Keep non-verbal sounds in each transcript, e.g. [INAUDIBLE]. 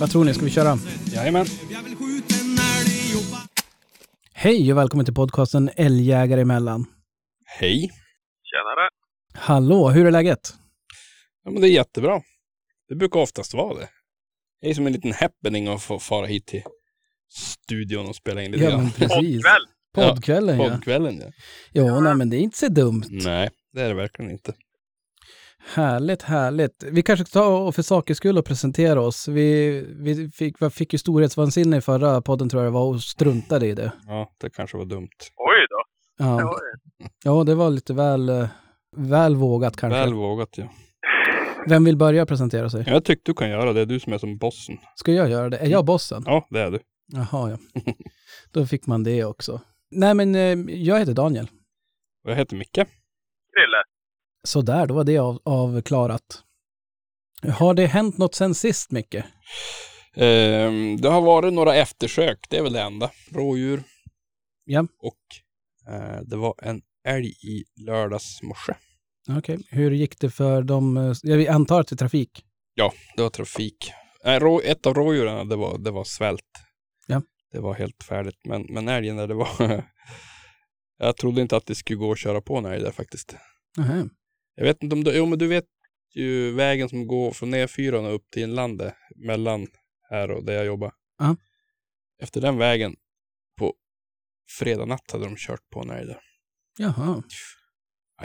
Vad tror ni, ska vi köra? Jajamän. Hej och välkommen till podcasten Älgjägare emellan. Hej. Tjenare. Hallå, hur är läget? Ja, men det är jättebra. Det brukar oftast vara det. Det är som en liten happening att få fara hit till studion och spela in lite Ja, grann. [LAUGHS] precis. Poddkväll. Poddkvällen ja. Poddkvällen ja. Jo, nej men det är inte så dumt. Nej, det är det verkligen inte. Härligt, härligt. Vi kanske ska ta och för sakens skull och presentera oss. Vi, vi fick, vi fick ju storhetsvansinne i förra podden tror jag det var och struntade i det. Ja, det kanske var dumt. Oj då. Ja, ja det var lite väl, eh, väl vågat kanske. Väl vågat ja. Vem vill börja presentera sig? Jag tycker du kan göra det. Det är du som är som bossen. Ska jag göra det? Är jag bossen? Ja, det är du. Jaha, ja. [LAUGHS] Då fick man det också. Nej, men eh, jag heter Daniel. Och jag heter Micke. Krille. Sådär, då var det av, avklarat. Har det hänt något sen sist, Micke? Ehm, det har varit några eftersök. Det är väl det enda. Rådjur. Ja. Och eh, det var en älg i lördags morse. Okej, hur gick det för de, eh, jag antar att det är trafik? Ja, det var trafik. Ett av rådjuren, det var, det var svält. Ja. Det var helt färdigt. Men, men älgen där, det var... [LAUGHS] jag trodde inte att det skulle gå att köra på en älg där faktiskt. Nähä. Jag vet inte om du... Jo, men du vet ju vägen som går från E4 och upp till inlandet. Mellan här och där jag jobbar. Ja. Efter den vägen på fredag natt hade de kört på en älg där. Jaha.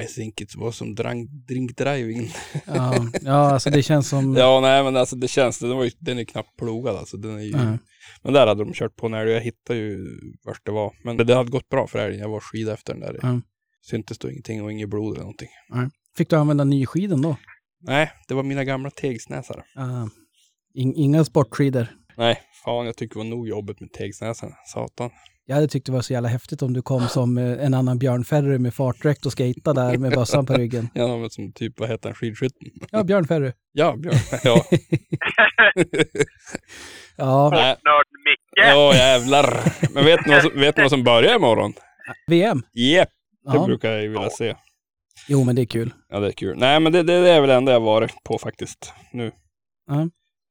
I think it was some drink, drink driving. Ja, ja, alltså det känns som... Ja, nej men alltså det känns, den, var ju, den är knappt plogad alltså. Den är ju, Ja. Men där hade de kört på en älg och jag hittade ju vart det var. Men det hade gått bra för älgen. Jag var skida efter den där. Ja. Syntes då ingenting och inget blod eller någonting. Fick du använda nyskiden då? Nej, det var mina gamla tegsnäsare. Ah. In, inga sportskidor. Nej, fan jag tycker det var nog jobbigt med tegsnäsarna. Satan. Jag hade tyckt det var så jävla häftigt om du kom som eh, en annan Björn Ferry med fartdräkt och skejta där med bössan på ryggen. [LAUGHS] Ja, men som typ, vad heter han, skidskytten? Ja, Björn Ferry. Ja, Björn. Ja, [LAUGHS] Ja, Nej. Nörd Micke. ja jävlar. Men vet ni, vad som, vet ni vad som börjar imorgon? VM. Jep, det Ja. brukar jag ju vilja se. Jo, men det är kul. Ja, det är kul. Nej, men det, det, det är väl det enda jag varit på faktiskt nu. Ja.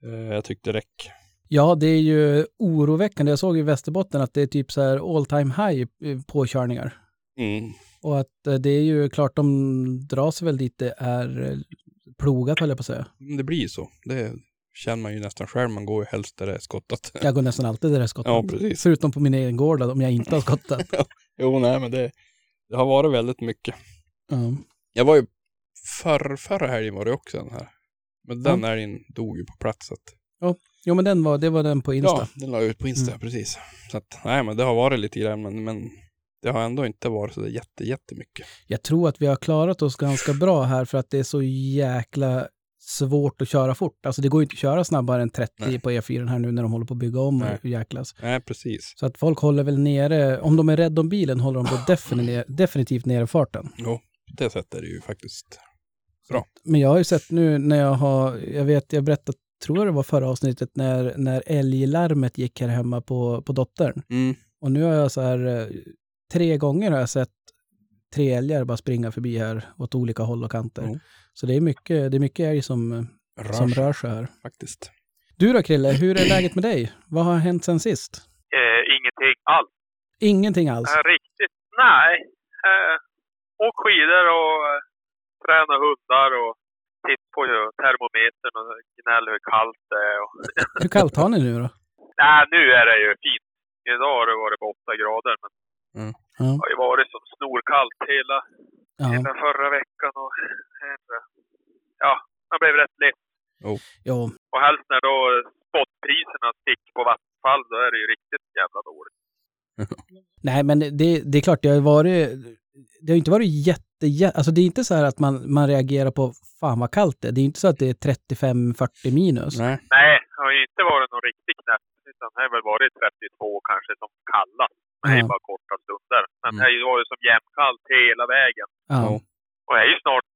Eh, Jag tyckte det räck. Ja, det är ju oroväckande. Jag såg i Västerbotten att det är typ så här all time high eh, påkörningar. Mm. Och att eh, det är ju klart de drar sig väl dit det är eh, plogat höll jag på att säga. Men Det blir så. Det känner man ju nästan själv. Man går ju helst där det är skottat. Jag går nästan alltid där det är skottat. Ja, precis. Förutom på min egen gård om jag inte har skottat. [LAUGHS] Jo, nej, men det, det har varit väldigt mycket. Ja. Jag var ju förr, förra helgen var det också den här. Men den älgen dog ju på plats. Så att, Jo, men den var, det var den på Insta. ja, den la jag ut på Insta, Mm. precis. Så att, nej, men det har varit lite grann, men, men det har ändå inte varit så jätte, jättemycket. Jag tror att vi har klarat oss ganska bra här för att det är så jäkla svårt att köra fort. Alltså det går ju inte att köra snabbare än 30 Nej. på E4 här nu när de håller på att bygga om Nej. och jäklas. Nej, precis. Så att folk håller väl nere, om de är rädda om bilen håller de [LAUGHS] definitivt, definitivt nere farten. Jo, på det sättet är det ju faktiskt. Men jag har ju sett nu när jag har, jag vet, jag berättade, tror jag det var förra avsnittet, när, när älglarmet gick här hemma på, på dottern. Mm. Och nu har jag så här, eh, tre gånger har jag sett tre älgar bara springa förbi här åt olika håll och kanter. Mm. Så det är mycket, det är mycket älg som, Rör som sig, rör sig här. faktiskt. Du då Krille, hur är läget med dig? Vad har hänt sen sist? Eh, ingenting alls. Ingenting alls? Eh, riktigt. Nej. Eh, åk skidor och eh, träna hundar och titta på ju termometern och gnäll hur kallt det är. Och... [LAUGHS] Hur kallt har ni nu då? Nej, nu är det ju fint. Idag har det varit på åtta grader, men Ja. det har ju varit som snorkallt hela, ja. hela förra veckan. Och, eh, ja, man blev rätt lätt. Jo, Och helst när då spotpriserna sticker på Vattenfall, då är det ju riktigt jävla dåligt. [LAUGHS] Nej, men det, det är klart, det har ju varit, det har ju inte varit jätte, jä- alltså det är inte så här att man, man reagerar på fan vad kallt det är. Det är inte så att det är 35-40 minus. Nej. Nej, det har ju inte varit någon riktig knäpp. Utan det har väl varit 32 kanske som kallast. Men det är Ja. bara korta stunder. Men Mm. det har ju varit som jämnkallt hela vägen. Ja, Ja. Och det är ju snart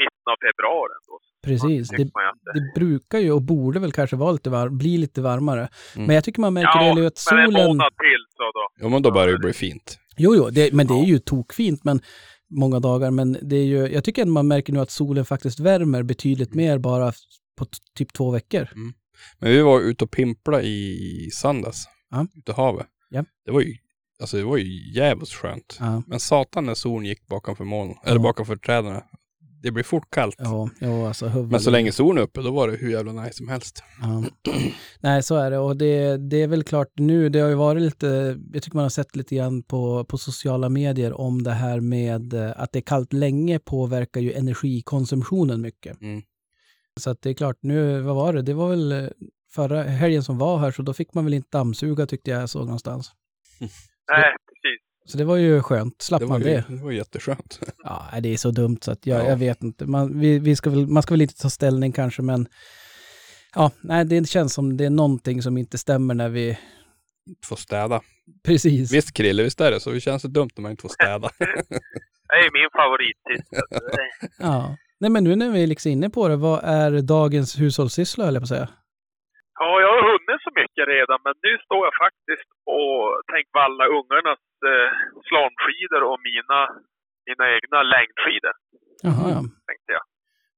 mitten av februari ändå. precis. Det, ju det- brukar ju och borde väl kanske vara lite var, bli lite varmare. Mm. Men jag tycker man märker Ja, det att men en solen... månad till så då. Jo, men då börjar det bli fint. Jo, jo, det, men det är ju tokfint, men många dagar. Men det är ju, jag tycker att man märker nu att solen faktiskt värmer betydligt mer bara på typ två veckor. Men vi var ute och pimpla i söndags. Ja. Ute i havet. Ja. Det var ju, alltså det var ju jävligt skönt. Ja, Men satan när solen gick bakom för moln, eller bakom för träden. Det blir fort kallt. ja, ja alltså huvudet. Men så länge solen är uppe, då var det hur jävla nice som helst. Ja. [CLEARS THROAT] Nej, så är det. Och det, det är väl klart nu, det har ju varit lite, jag tycker man har sett lite grann på, på sociala medier om det här med eh, att det är kallt länge påverkar ju energikonsumtionen mycket. Mm. Så att det är klart, nu, vad var det? Det var väl eh, förra helgen som var här, så då fick man väl inte dammsuga tyckte jag såg någonstans. [LAUGHS] Nej. Så det var ju skönt, slapp Det man ju, det. det var jätteskönt. [LAUGHS] Ja, det är så dumt så att jag, Ja. jag vet inte. Man, vi, vi ska väl, man ska väl inte ta ställning kanske, men ja, nej, det känns som det är någonting som inte stämmer när vi... Få städa. Precis. Visst Krille, visst är det så? Det känns så dumt när man inte får städa. [LAUGHS] [LAUGHS] Det är min favorittid. Ja. Nej, men nu när vi är liksom inne på det, vad är dagens hushållssyssla, höll jag på att säga? Ja, jag har hunnit så mycket redan, men nu står jag faktiskt och tänker valla ungarnas eh, slalomskidor och mina, mina egna längdskidor, Jaha, ja. tänkte jag.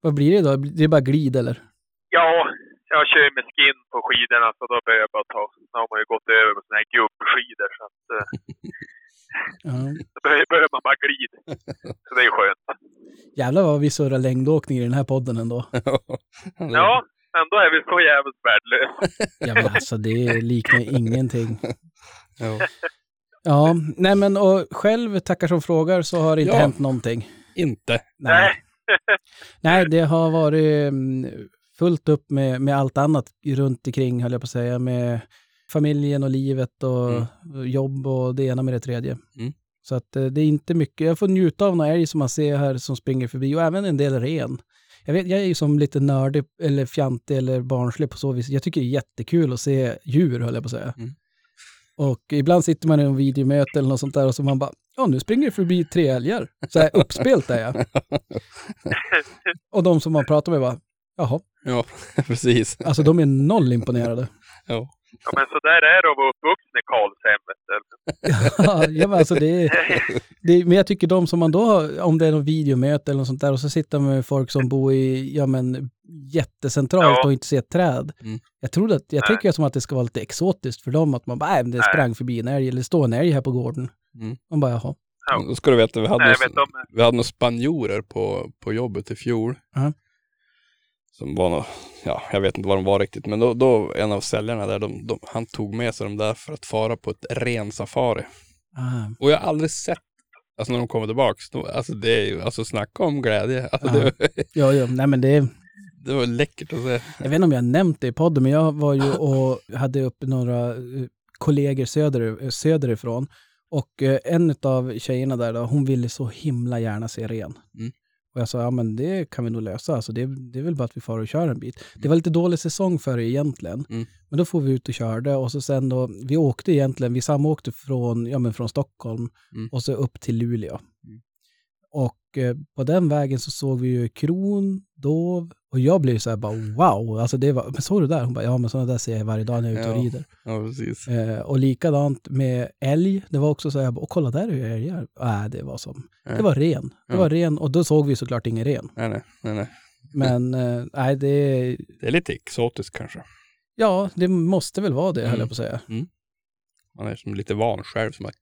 Vad blir det då? Det är bara glid eller? Ja, jag kör med skin på skidorna, så då behöver jag bara ta... Nu har man ju gått över på såna här gubbskidor, så att eh, [LAUGHS] Ja. då behöver man bara glid. Så det är skönt. Jävlar vad vi surrar längdåkning i den här podden ändå. Ja, ändå är vi så jävligt värdelösa. [LAUGHS] Ja, men alltså det liknar ingenting. [LAUGHS] Ja. Ja, nej men och själv, tackar som frågar, så har det inte Ja. hänt någonting. Inte. Nej. [LAUGHS] Nej, det har varit mm, fullt upp med, med allt annat runt omkring, höll jag på att säga, med familjen och livet och Mm. jobb och det ena med det tredje. Mm. Så att eh, det är inte mycket. Jag får njuta av några älg som man ser här som springer förbi och även en del ren. Jag, vet, jag är ju som lite nördig eller fjantig eller barnslig på så vis. Jag tycker det är jättekul att se djur, höll jag på att säga. Mm. Och ibland sitter man i en videomöte eller något sånt där och så man bara, ja nu springer det förbi tre älgar. Så här uppspelt är jag. Och de som man pratar med bara, jaha, Ja, [LAUGHS] precis. alltså de är noll imponerade. Ja. Ja, men så där är det att vara uppvuxen i Karlshemmet. ja, men alltså det är, det är, men jag tycker de som man då har, om det är någon videomöte eller något sånt där och så sitter man med folk som bor i, ja men jättecentralt Ja. och inte ser ett träd. Mm. Jag tror att, jag tycker som att det ska vara lite exotiskt för dem, att man bara, nej men det sprang förbi en älg eller står en älg här på gården. Mm. Man bara, jaha. Ja. Då ska du veta, vi hade, Nej, några, vi hade några spanjorer på, på jobbet i fjol. Ja. Som var nå ja, jag vet inte vad de var riktigt, men då, då en av säljarna där, de, de, han tog med sig dem där för att fara på ett ren safari. Ah, Och jag har aldrig sett, alltså när de kommer tillbaks, då, alltså det är ju, alltså snacka om glädje. [LAUGHS] Alltså Ja. det, ja, ja, nej men det, det var läckert att se. jag vet inte om jag nämnt det i podden, men jag var ju [LAUGHS] och hade upp några eh, kollegor söder, söderifrån. Och eh, en av tjejerna där då, hon ville så himla gärna se ren. Mm. Och jag sa, ja men det kan vi nog lösa. Alltså, det, det är väl bara att vi far och kör en bit. Det var lite dålig säsong för det egentligen. Mm. Men då får vi ut och körde och så sen då, vi åkte egentligen, vi samåkte från, ja men från Stockholm Mm. och så upp till Luleå. Mm. Och på den vägen så såg vi ju kron, dov och jag blev så här bara wow, alltså det var, men såg du där? Hon bara, ja men sådana där ser jag varje dag när jag är ute och rider. Ja, precis. Eh, och likadant med älg, det var också så här, jag bara, och kolla där är ju älgar. Nej, det var som, det var ren. Det Ja. var ren och då såg vi såklart ingen ren. Nej, nej, nej, nej. Men eh, nej, det, Det är lite exotiskt kanske. ja, det måste väl vara det, höll Mm. jag på att säga. Man är som lite van själv, så man,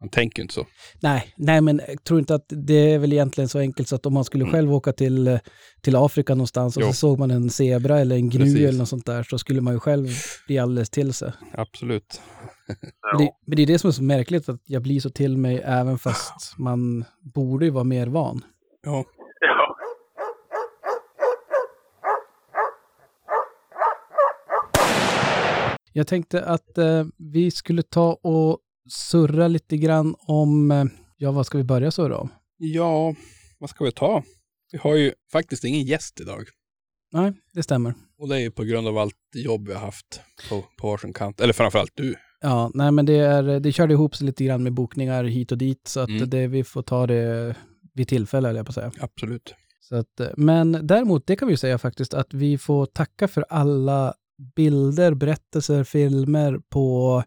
man tänker inte så. Nej, nej, men jag tror inte att det är väl egentligen så enkelt så att om man skulle Mm. själv åka till, eh, till Afrika någonstans och Jo. så såg man en zebra eller en gnu Precis. eller något sånt där så skulle man ju själv bli alldeles till sig. Absolut. Det, men det är det som är så märkligt att jag blir så till mig även fast man borde ju vara mer van. Ja. Ja. Jag tänkte att eh, vi skulle ta och surra lite grann om, eh, ja vad ska vi börja surra om? ja, vad ska vi ta? Vi har ju faktiskt ingen gäst idag. Nej, det stämmer. Och det är ju på grund av allt jobb vi har haft på, på varsin kant. Eller framförallt du. Ja, nej men det, är, det körde ihop sig lite grann med bokningar hit och dit så att Mm. det, vi får ta det vid tillfälle, eller jag på att säga. Absolut. Så att, eh, men däremot, det kan vi ju säga faktiskt, att vi får tacka för alla bilder, berättelser, filmer på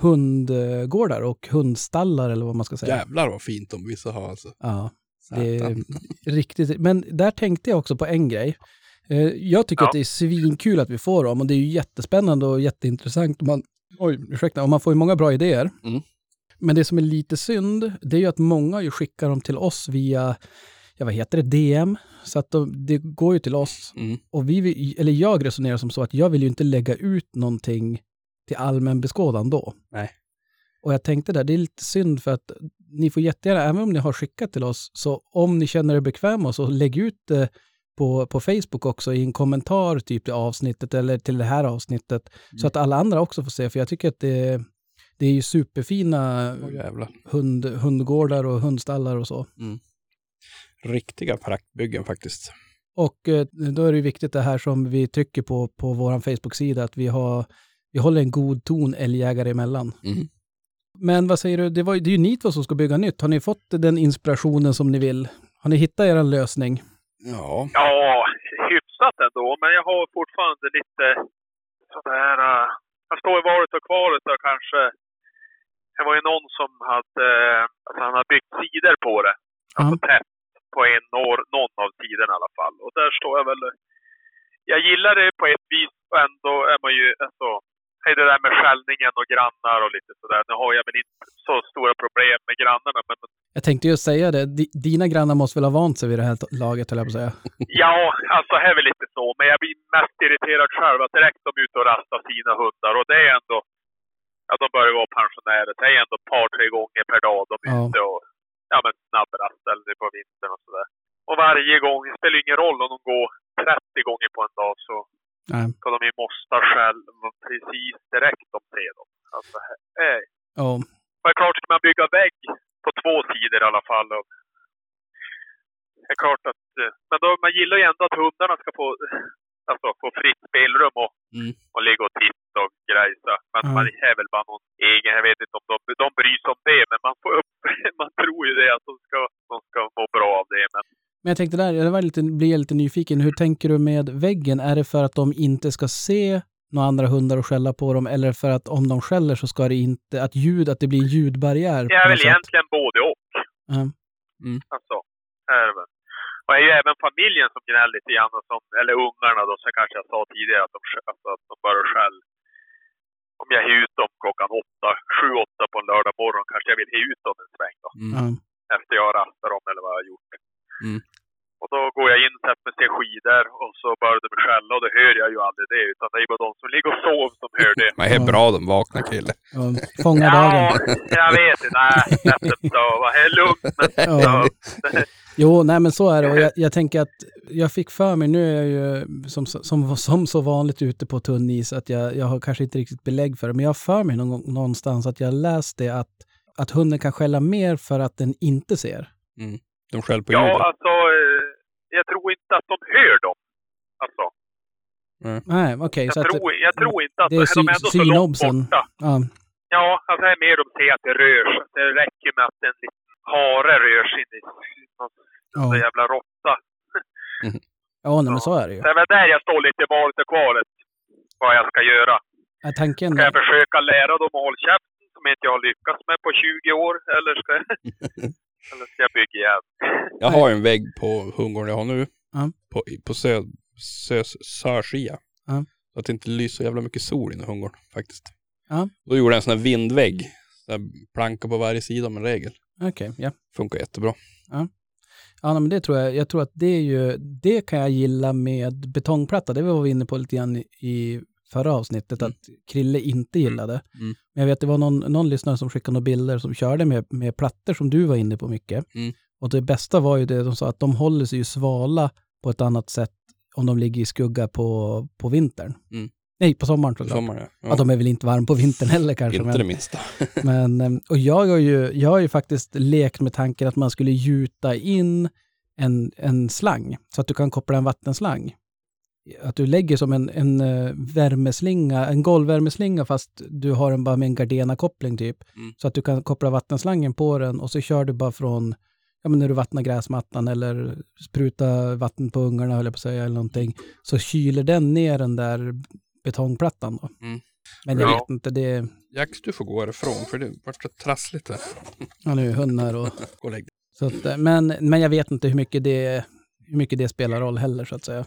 hundgårdar och hundstallar eller vad man ska säga. Jävlar vad fint de vissa har alltså. Ja, det är riktigt. Men där tänkte jag också på en grej. Eh, Jag tycker Ja. att det är svinkul att vi får dem och det är ju jättespännande och jätteintressant. Man, oj, ursäkta, och man får ju många bra idéer. Mm. Men det som är lite synd, det är ju att många ju skickar dem till oss via, ja vad heter det, DM. Så att de, det går ju till oss. Mm. Och vi, eller jag resonerar som så att jag vill ju inte lägga ut någonting till allmän beskådan då. Nej. Och jag tänkte där, det är lite synd för att ni får jättegärna, även om ni har skickat till oss, så om ni känner er bekväma så lägg ut det på, på Facebook också i en kommentar typ till avsnittet eller till det här avsnittet. Så att alla andra också får se, för jag tycker att det, det är ju superfina jävlar. hund, hundgårdar och hundstallar och så. Riktiga praktbyggen faktiskt. Och eh, då är det viktigt det här som vi trycker på på vår Facebook-sida, att vi, har, vi håller en god ton älgjägare emellan. Mm. Men vad säger du, det, var, det är ju Nitvo som ska bygga nytt. Har ni fått den inspirationen som ni vill? Har ni hittat er lösning? Ja. Ja, hyfsat ändå, men jag har fortfarande lite sådär... Uh, jag står i valet och kvalet och kanske... Det var ju någon som hade... Alltså han har byggt sidor på det. Alltså tätt på en år, någon av sidorna i alla fall. Och där står jag väl... Jag gillar det på ett vis och ändå är man ju... Alltså, är det där med skällningen och grannar och lite sådär. Nu har jag väl inte så stora problem med grannarna, men Jag tänkte ju säga det, Di- dina grannar måste väl ha vant sig vid det här laget, höll jag på att säga. [LAUGHS] Ja, alltså här är väl lite så. Men jag blir mest irriterad själv att direkt de är ute och rastar sina hundar. Och det är ändå... Ja, de börjar vara pensionärer. Det är ändå ett par, tre gånger per dag de är Ja. ute och ja, men snabbrastar eller på vintern och sådär. Och varje gång, det spelar ingen roll om de går 30 gånger på en dag så Nej. ska de ju måste själva precis direkt de ser dem. Alltså, eh. Ja, Men klart ska man bygga vägg på två sidor i alla fall. Och det är klart att, eh, men då, man gillar ju ändå att hundarna ska få, alltså, få fritt spelrum och, Mm. och ligga och titta och grejsa. Men Ja. man är väl bara någon egen, jag vet inte om de, de bryr sig om det, men man får upp, [LAUGHS] man tror ju det att de ska, de ska må bra av det. Men Men jag tänkte där, jag var lite, blir jag lite nyfiken. Hur tänker du med väggen? Är det för att de inte ska se några andra hundar och skälla på dem eller för att om de skäller så ska det inte, att ljud, att det blir en ljudbarriär? det är väl sätt? egentligen både och. Ja. Alltså, är det väl. Och det är ju även familjen som gnäller lite grann, och som, eller ungarna då, så kanske jag sa tidigare att de, alltså, att de börjar skäll. Om jag hyr ut dem klockan åtta, sju, åtta på en lördag morgon kanske jag vill ut dem en sväng då. Mm. Efter jag har rastat dem eller vad jag har gjort. Mm. Och då går jag in, sätter mig till skidor och så börjar de skälla och då hör jag ju aldrig det. Utan det är bara de som ligger och sover som hör det. Men det är bra de vaknar kille. Ja, fånga Ja, dagen. jag vet inte. Nej, upp då. Det är lugnt. Men, Ja. ja. Jo, nej men så är det. Och jag, jag tänker att jag fick för mig, nu är jag ju som, som, som så vanligt ute på tunn is, att jag, jag har kanske inte riktigt belägg för det, men jag har för mig någon, någonstans att jag läst det att, att hunden kan skälla mer för att den inte ser. De skäller på Ja, ljudet. alltså, eh, jag tror inte att de hör dem. Alltså, Nej, okej. jag, så att, tror, jag tror inte att det är de, är ändå så långt borta. ja, Ja, alltså det är mer de ser att det rör sig. Det räcker med att en liten hare rör sig in i någon ja. jävla råtta. ja nej, men så är det ju. Det är väl där jag står lite i valet och kvalet. Vad jag ska göra. Är tanken, Ska jag försöka lära dem att hålla käften som inte jag har lyckats med på 20 år? Eller ska jag, [LAUGHS] eller ska jag bygga igen? [LAUGHS] Jag har en vägg på hundgården jag har nu. Ja. På, på sö, sö, sörsida. Ja. Så att det inte lyser så jävla mycket sol in i hundgården faktiskt. Ja. Då gjorde jag en sån här vindvägg. Så här planka på varje sida med en regel. okej, ja. Funkar jättebra. Ja, nej, men det tror jag. Jag tror att det är ju, det kan jag gilla med betongplatta. Det var vi inne på lite grann i förra avsnittet, Mm. att Krille inte gillade. Mm. Men jag vet, det var någon, någon lyssnare som skickade några bilder som körde med, med plattor som du var inne på mycket. Mm. Och det bästa var ju det de sa, att de håller sig ju svala på ett annat sätt om de ligger i skugga på, på vintern. Mm. Nej, på sommaren såklart. sommaren ja. Ja, de är väl inte varma på vintern heller [LAUGHS] kanske. Inte men... det minsta. [LAUGHS] Men, eh, och jag har, ju, jag har ju faktiskt lekt med tanken att man skulle gjuta in en, en slang så att du kan koppla en vattenslang. Att du lägger som en, en eh, värmeslinga, en golvvärmeslinga fast du har den bara med en Gardena-koppling typ. Mm. Så att du kan koppla vattenslangen på den och så kör du bara från, ja men när du vattnar gräsmattan eller sprutar vatten på ungarna höll jag på att säga eller någonting. Så kyler den ner den där betongplattan då. Mm. Men jag Ja. vet inte, det, Jax, du får gå härifrån för det vart så trassligt här. ja nu är hundar och Gå och lägg dig. Så att, eh, men, men jag vet inte hur mycket, det, hur mycket det spelar roll heller så att säga.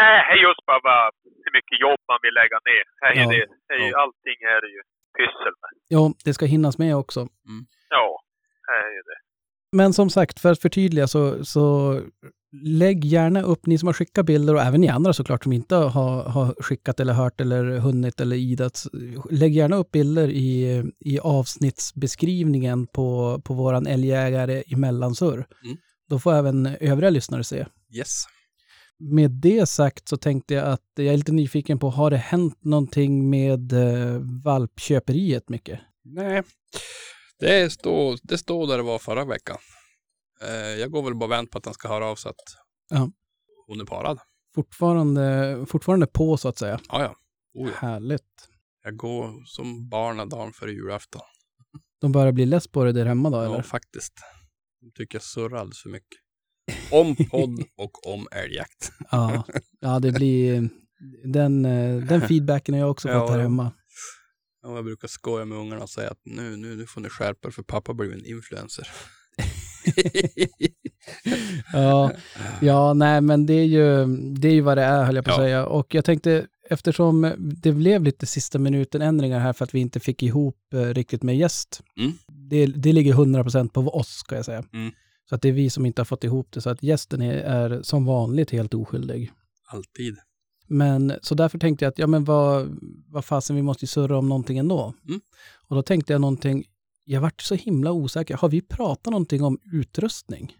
Nej, det är just bara hur mycket jobb man vill lägga ner. Det är ju Ja. det. det är ju, Ja. Allting är det ju pyssel med. Jo, det ska hinnas med också. Ja, det är det. Men som sagt, för att förtydliga så, så lägg gärna upp, ni som har skickat bilder och även ni andra såklart som inte har, har skickat eller hört eller hunnit eller idat. Lägg gärna upp bilder i, i avsnittsbeskrivningen på, på våran älgjägare i Mellansur. Mm. Då får även övriga lyssnare se. Yes. Med det sagt så tänkte jag att jag är lite nyfiken på, har det hänt någonting med eh, valpköperiet mycket? Nej, det står, det står där det var förra veckan. Eh, jag går väl bara och väntar på att han ska höra av sig att Ja. hon är parad. Fortfarande, fortfarande på så att säga. Ja, ja. Oh, ja. Härligt. Jag går som barnen dagen före julafton. De börjar bli less på det där hemma då, Ja, eller? faktiskt. De tycker jag surrar alldeles för mycket. Om podd och om älgjakt. [LAUGHS] Ja, ja det blir... Den, eh, den feedbacken har jag också Ja, fått här ja. hemma. Ja, jag brukar skoja med ungarna och säga att nu, nu, nu får ni skärpa er för pappa blir en influencer. [LAUGHS] Ja, ja, nej men det är ju, det är ju vad det är höll jag på att Ja. säga. Och jag tänkte, eftersom det blev lite sista minuten ändringar här för att vi inte fick ihop eh, riktigt med gäst. Mm. Det, det ligger 100% på oss ska jag säga. Mm. Så att det är vi som inte har fått ihop det. Så att gästen är, är som vanligt helt oskyldig. Alltid. Men så därför tänkte jag att, ja men vad, vad fasen, vi måste ju surra om någonting ändå. Mm. Och då tänkte jag någonting, jag vart så himla osäker. Har vi pratat någonting om utrustning?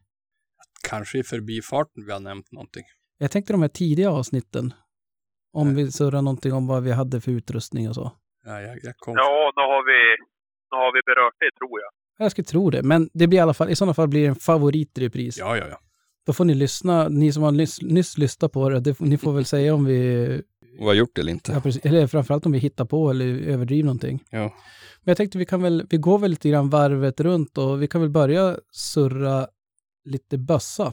Kanske i förbifarten vi har nämnt någonting. Jag tänkte de här tidiga avsnitten. Om Nej. vi surrar någonting om vad vi hade för utrustning och så. Ja, jag, jag kom. Ja, nu har vi, nu har vi berört det tror jag. Jag skulle tro det, men det blir i alla fall, i sådana fall blir det en favorit i repris. Ja, ja, ja. Då får ni lyssna, ni som har nyss, nyss lyssnat på det, det, ni får väl säga om vi, Och har gjort det eller inte. ja, precis, eller framförallt om vi hittar på eller överdriver någonting. Ja. Men jag tänkte vi kan väl, vi går väl lite grann varvet runt och vi kan väl börja surra lite bössa.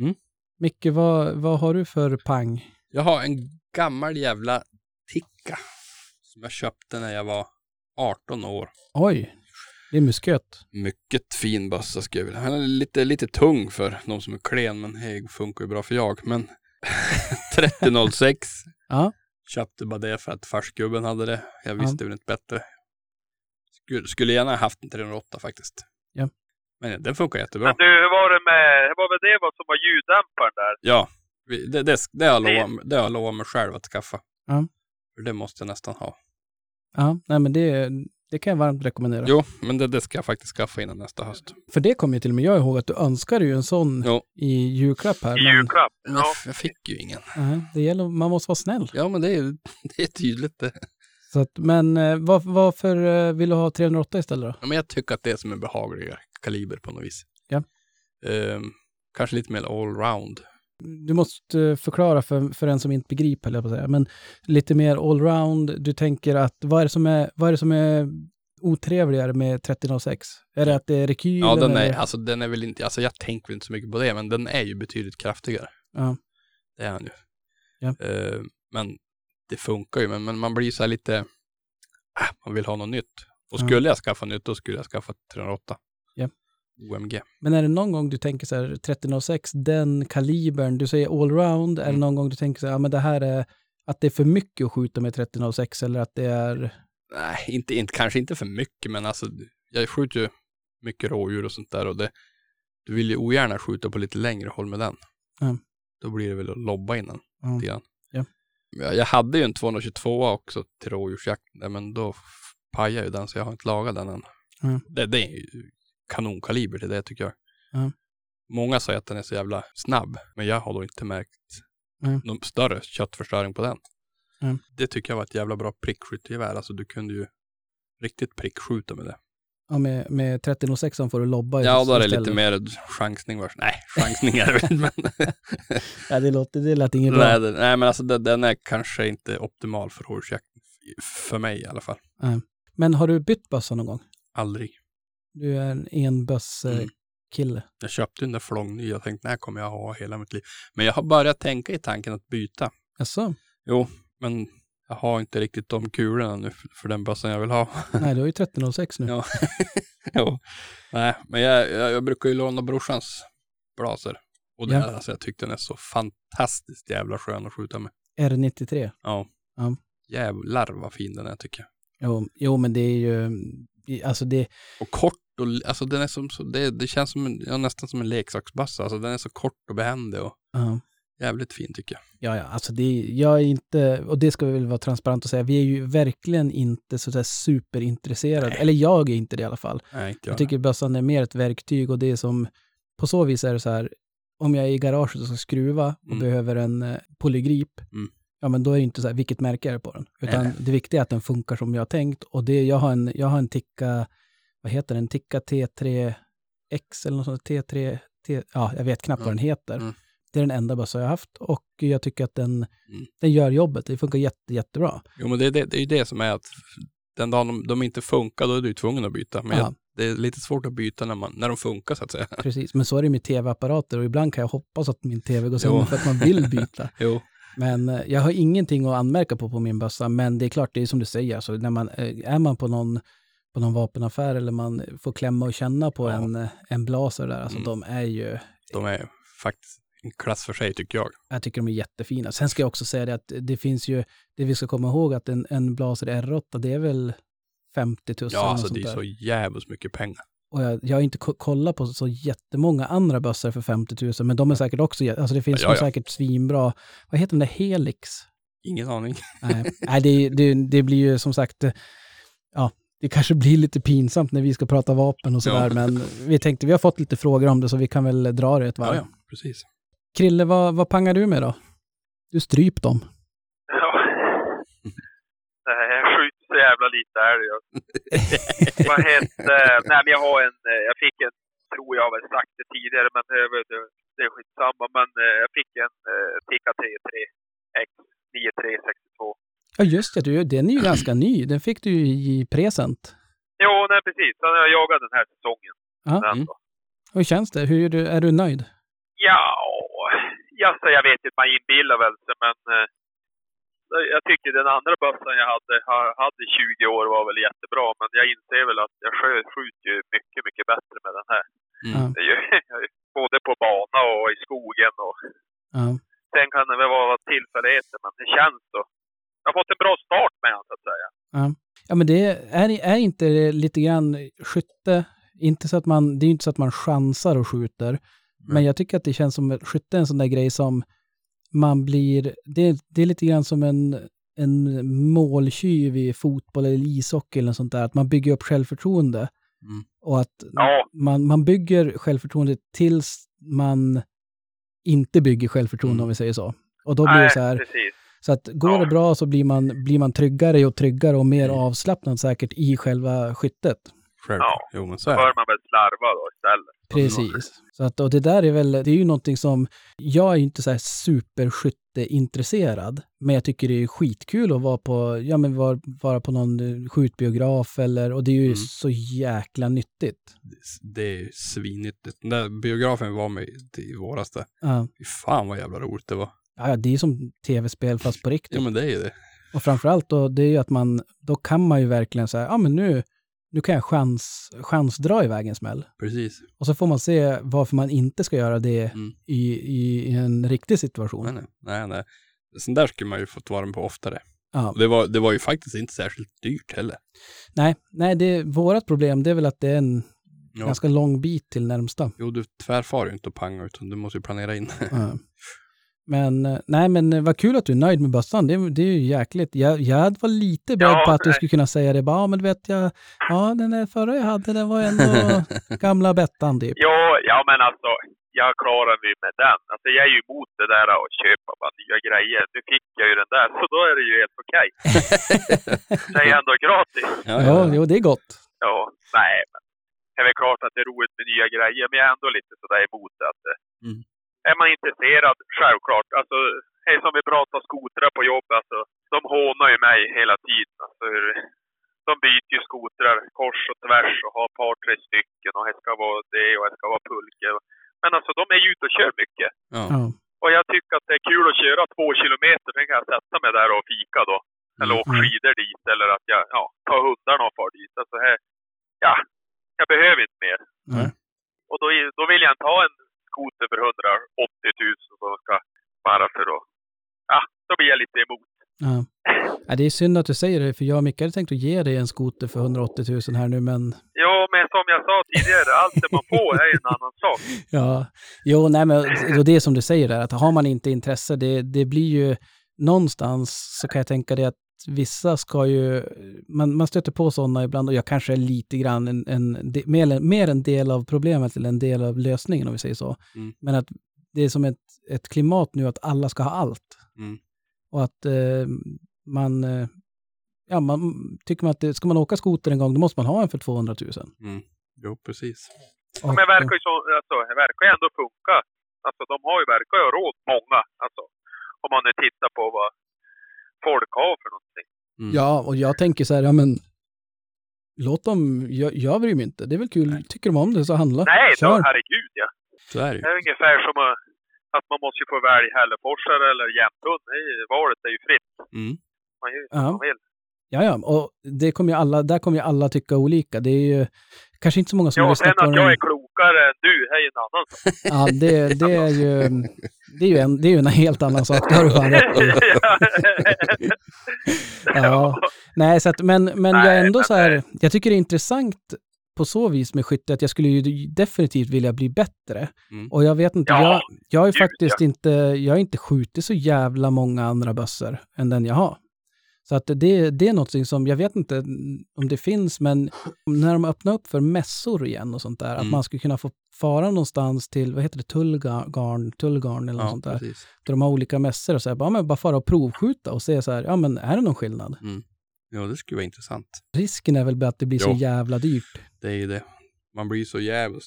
Mm. Micke, vad, vad har du för pang? Jag har en gammal jävla Tikka. Som jag köpte när jag var 18 år. Oj, det är musköt. Mycket fin bössa skulle jag vilja. Den är lite, lite tung för de som är klen, men det funkar ju bra för jag. Men [LAUGHS] 3006 Ja, köpte bara det för att farsgubben hade det. Jag visste väl inte bättre. Skulle, skulle gärna ha haft en 308 faktiskt. Ja. Men den funkar jättebra. Men du, hur var det med, det var det vad som var ljuddämparen där? Ja, det, det, det, har jag lovat, det har jag lovat mig själv att skaffa. Ja. För det måste jag nästan ha. ja nej men det, det kan jag varmt rekommendera. Jo, men det, det ska jag faktiskt skaffa innan nästa höst. För det kommer ju till och med jag ihåg att du önskade ju en sån Jo. i julklapp här. I Men, julklapp? Men Ja. jag fick ju ingen. nej, det gäller, man måste vara snäll. Ja, men det är, [LAUGHS] det är tydligt det. Så att, men eh, var, varför eh, vill du ha 308 istället då? Ja, men jag tycker att det är som en behagligare kaliber på något vis. Ja. Ehm, kanske lite mer allround. Du måste förklara för, för en som inte begriper, jag på säga. Men lite mer allround. Du tänker att vad är det som är, vad är, det som är otrevligare med 3006? Är det att det är rekylen? Ja, den är, eller? alltså den är väl inte, alltså jag tänker väl inte så mycket på det, men den är ju betydligt kraftigare. Ja. Det är han ju. Ja. Ehm, men det funkar ju, men, men man blir så här lite, ah, man vill ha något nytt. Och Ja. skulle jag skaffa nytt, då skulle jag skaffa 308. Ja. OMG. Men är det någon gång du tänker så här, 1306, den kalibern, du säger allround, är det Mm. någon gång du tänker så här, ja men det här är, att det är för mycket att skjuta med 1306 eller att det är, Nej, inte, inte, kanske inte för mycket, men alltså jag skjuter ju mycket rådjur och sånt där och det, du vill ju ogärna skjuta på lite längre håll med den. Ja. Då blir det väl att lobba innan. Ja. lite grann. Ja. Jag, hade ju en 222 också till rådjursjakten, men då pajade ju den så jag har inte lagat den än. Ja. Det, det är ju kanonkaliber till det tycker jag. Ja. Många säger att den är så jävla snabb, men jag har då inte märkt Ja. någon större köttförstöring på den. Ja. Det tycker jag var ett jävla bra prickskyttegevär. Alltså du kunde ju riktigt prickskjuta med det. ja med, med 1306 får du lobba Ja, då är det lite mer chansning. vars- Nej, chansning är det väl, men... [LAUGHS] Ja, det, låter, det lät inget bra. nej, det, nej, men alltså det, den är kanske inte optimal för rådjursjakt. För mig i alla fall. Men har du bytt bössa någon gång? Aldrig. Du är en enböss-kille. Mm. Jag köpte den där flångny och tänkte, när kommer jag ha hela mitt liv? Men jag har börjat tänka i tanken att byta. Jaså? Jo, men jag har inte riktigt de kulorna nu för, för den bössan jag vill ha. [LAUGHS] Nej, du har ju 1306 nu. Ja. [LAUGHS] jo. Nej, men jag, jag, jag brukar ju låna brorsans blaser. Och det, Ja. alltså, jag tyckte den är så fantastiskt jävla skön att skjuta med. R93. Ja. Ja. Jävlar vad fin den är tycker jag. Jo, jo, men det är ju, alltså det, Och kort och, alltså den är som, så, det, det känns som en, ja, nästan som en leksaksbössa. Alltså den är så kort och behändig och ja. jävligt fin tycker jag. Ja, ja, alltså det, jag är inte, och det ska vi väl vara transparent och säga, vi är ju verkligen inte så där superintresserade, eller jag är inte det i alla fall. Nej, inte Jag tycker bössan är mer ett verktyg och det är som, på så vis är det så här, om jag är i garaget och ska skruva och Mm. behöver en eh, polygrip, Mm. Ja men då är det inte så här, vilket märke är det på den? Utan Nej. det viktiga är att den funkar som jag har tänkt och det, jag har en, jag har en Tikka, vad heter den, Tikka T3X eller något sånt, T3, T, ja jag vet knappt vad den heter. Mm. Det är den enda bössa jag har haft och jag tycker att den, Mm. den gör jobbet. Det funkar jätte, jättebra. Jo men det, är det, det är ju det som är att den dagen de, de inte funkar då är du tvungen att byta. Men Ja. jag, det är lite svårt att byta när, man, när de funkar så att säga. Precis, men så är det med tv-apparater och ibland kan jag hoppas att min tv går sönder för att man vill byta. [LAUGHS] Jo. Men eh, jag har ingenting att anmärka på på min bössa, men det är klart, det är som du säger, alltså, när man, eh, är man på någon, på någon vapenaffär eller man får klämma och känna på Ja. en, eh, en blaser där, alltså Mm. de är ju, De är faktiskt en klass för sig tycker jag. jag tycker de är jättefina. Sen ska jag också säga det att det finns ju, det vi ska komma ihåg att en, en blaser R8, det är väl 50 000 Ja, alltså det är så jävligt mycket pengar. Och jag, jag har inte ko- kollat på så jättemånga andra bössor för 50 000, men de är säkert också, alltså det finns Ja, ja. säkert svinbra, vad heter den där Helix? Ingen aning. Nej, [LAUGHS] Nej det, det, det blir ju som sagt, eh, ja, det kanske blir lite pinsamt när vi ska prata vapen och sådär, Ja. men vi tänkte, vi har fått lite frågor om det så vi kan väl dra det ett varv. Ja, ja, precis. Krille, vad, vad pangar du med då? Du stryp dem. Ja. Jag skjuter så jävla lite älg. [LAUGHS] Vad hette... Nej, men jag har en... eh, Jag fick en... Tror jag har väl sagt det tidigare, men det, det, är skitsamma. Men eh, jag fick en Tikka T3 X 9362. Ja, just det, du, den är ju ganska ny. Den fick du ju i present. Jo, nej precis. Så jag jagat den här säsongen. Ja. Den Mm. Hur känns det? Hur är du, är du nöjd? Ja, alltså, jag vet inte, man inbillar väl sig, men eh, jag tycker den andra bössan jag hade, ha- hade i 20 år var väl jättebra, men jag inser väl att jag skjuter ju mycket, mycket bättre med den här. Mm. [LAUGHS] Både på bana och i skogen och Ja. sen kan det väl vara tillfälligheter, men det känns så. Jag har fått en bra start med den så att säga. Ja, men det är, är inte det lite grann skytte, inte så att man, det är ju inte så att man chansar och skjuter, men jag tycker att det känns som att skytte är en sån där grej som man blir, det, det är lite grann som en, en måltjuv i fotboll eller ishockey eller något sånt där, att man bygger upp självförtroende. Mm. Och att Ja. man, man bygger självförtroende tills man inte bygger självförtroende Mm. om vi säger så. Och då blir det så här, precis. så att går Ja. det bra så blir man, blir man tryggare och tryggare och mer Mm. avslappnad säkert i själva skyttet. Själv. Ja. Jo, men så bör man väl slarva då istället. Precis. Så att, och det där är väl, det är ju någonting som, jag är ju inte så här superskytteintresserad, men jag tycker det är skitkul att vara på, ja men vara, vara på någon skjutbiograf eller, och det är ju Mm. så jäkla nyttigt. Det är svinnyttigt. Den där biografen var med i- våras där. Ja, Fy fan vad jävla roligt det var. ja ja, det är som tv-spel fast på riktigt. Ja men det är ju det. Och framförallt då, det är ju att man, då kan man ju verkligen säga, ja men nu, nu kan jag chans, chansdra iväg en smäll. Precis. Och så får man se varför man inte ska göra det Mm. i, i, en riktig situation. Nej, nej. nej, nej. Där skulle man ju fått vara på oftare. Ja. Och det var, det var ju faktiskt inte särskilt dyrt heller. Nej, nej det, vårat problem det är väl att det är en Ja. ganska lång bit till närmsta. Jo, du tvärfar ju inte och panga utan du måste ju planera in. Ja. [LAUGHS] Men nej, men vad kul att du är nöjd med bössan. Det, det är ju jäkligt. Jag, jag var lite beredd Ja, på att du skulle kunna säga det. Bara, ja, men vet jag, ja den där förra jag hade, den var ändå [LAUGHS] gamla Bettan typ. Jo, ja men alltså, jag klarar mig med den. Alltså jag är ju emot det där att köpa bara nya grejer. Nu fick jag ju den där, så då är det ju helt okej. [LAUGHS] det är ändå gratis. Ja, Ja, jo, det är gott. Ja, nej, men det är väl klart att det är roligt med nya grejer, men jag är ändå lite sådär emot det. Att, Mm. Är man intresserad, självklart. Alltså, det är som vi pratar skotrar på jobbet, alltså, de hånar ju mig hela tiden. Alltså, de byter ju skotrar kors och tvärs och har ett par, tre stycken och det ska vara det och det ska vara pulka. Men alltså, de är ju ute och kör mycket. Ja. Och jag tycker att det är kul att köra två kilometer, sen kan jag sätta mig där och fika då. Eller Mm. åka skidor dit, eller att jag ja, tar hundarna och far dit. Alltså här, ja, jag behöver inte mer. Nej. Och då, då vill jag inte ha en skoter för 180 000 som ska bara för att... Ja, då blir jag lite emot. Ja. ja. det är synd att du säger det, för jag och Micke hade tänkt att ge dig en skoter för 180 000 här nu, men... Ja, men som jag sa tidigare, allt det man får är en annan sak. [LAUGHS] Ja, jo, nej men och det är som du säger där, att har man inte intresse, det, det blir ju någonstans så kan jag tänka det att vissa ska ju, man, man stöter på sådana ibland och jag kanske är lite grann en, en, mer, mer en del av problemet eller en del av lösningen om vi säger så. Mm. Men att det är som ett, ett klimat nu att alla ska ha allt. Mm. Och att eh, man, eh, ja man tycker man att det, ska man åka skoter en gång då måste man ha en för 200 000. Mm. Jo, precis. Ja, men det verkar ju så, alltså, det verkar ju ändå funka. Alltså de har ju, verkar ju ha råd, många. Alltså, om man nu tittar på vad folk har för någonting. Mm. Ja, och jag tänker så här, ja men låt dem, jag, jag bryr mig inte. Det är väl kul, tycker de om det så handla. Nej, då, herregud ja. Så är det Det ju. är ungefär som att, att man måste ju få välja Hälleforsare eller Jämthund. Det är ju- Valet är ju fritt. Mm. Man gör ju Ja. som man vill. Ja, ja, och det kommer ju alla, där kommer ju alla tycka olika. Det är ju kanske inte så många som Ja, lyssnar sen på att jag är den. klokare än du, är ju en annan. Ja, det, det är ju, [LAUGHS] det är ju en, det är ju en helt annan sak. Det har du fan rätt i. [LAUGHS] Ja. Nej, så att, men, men jag Nej, ändå men så här, jag tycker det är intressant på så vis med skytte att jag skulle ju definitivt vilja bli bättre. Mm. Och jag vet inte, Ja, jag, jag har ju faktiskt inte, jag har inte skjutit så jävla många andra bössor än den jag har. Så att det, det är något som, jag vet inte om det finns, men när de öppnar upp för mässor igen och sånt där, att Mm. man skulle kunna få fara någonstans till, vad heter det, Tullgarn, Tullgarn eller något Ja, sånt där. precis. Där de har olika mässor och så här, bara, men bara fara och provskjuta och se så här, ja men är det någon skillnad? Mm. Ja, det skulle vara intressant. Risken är väl att det blir så Jo. jävla dyrt. Det är ju det. Man blir så jävligt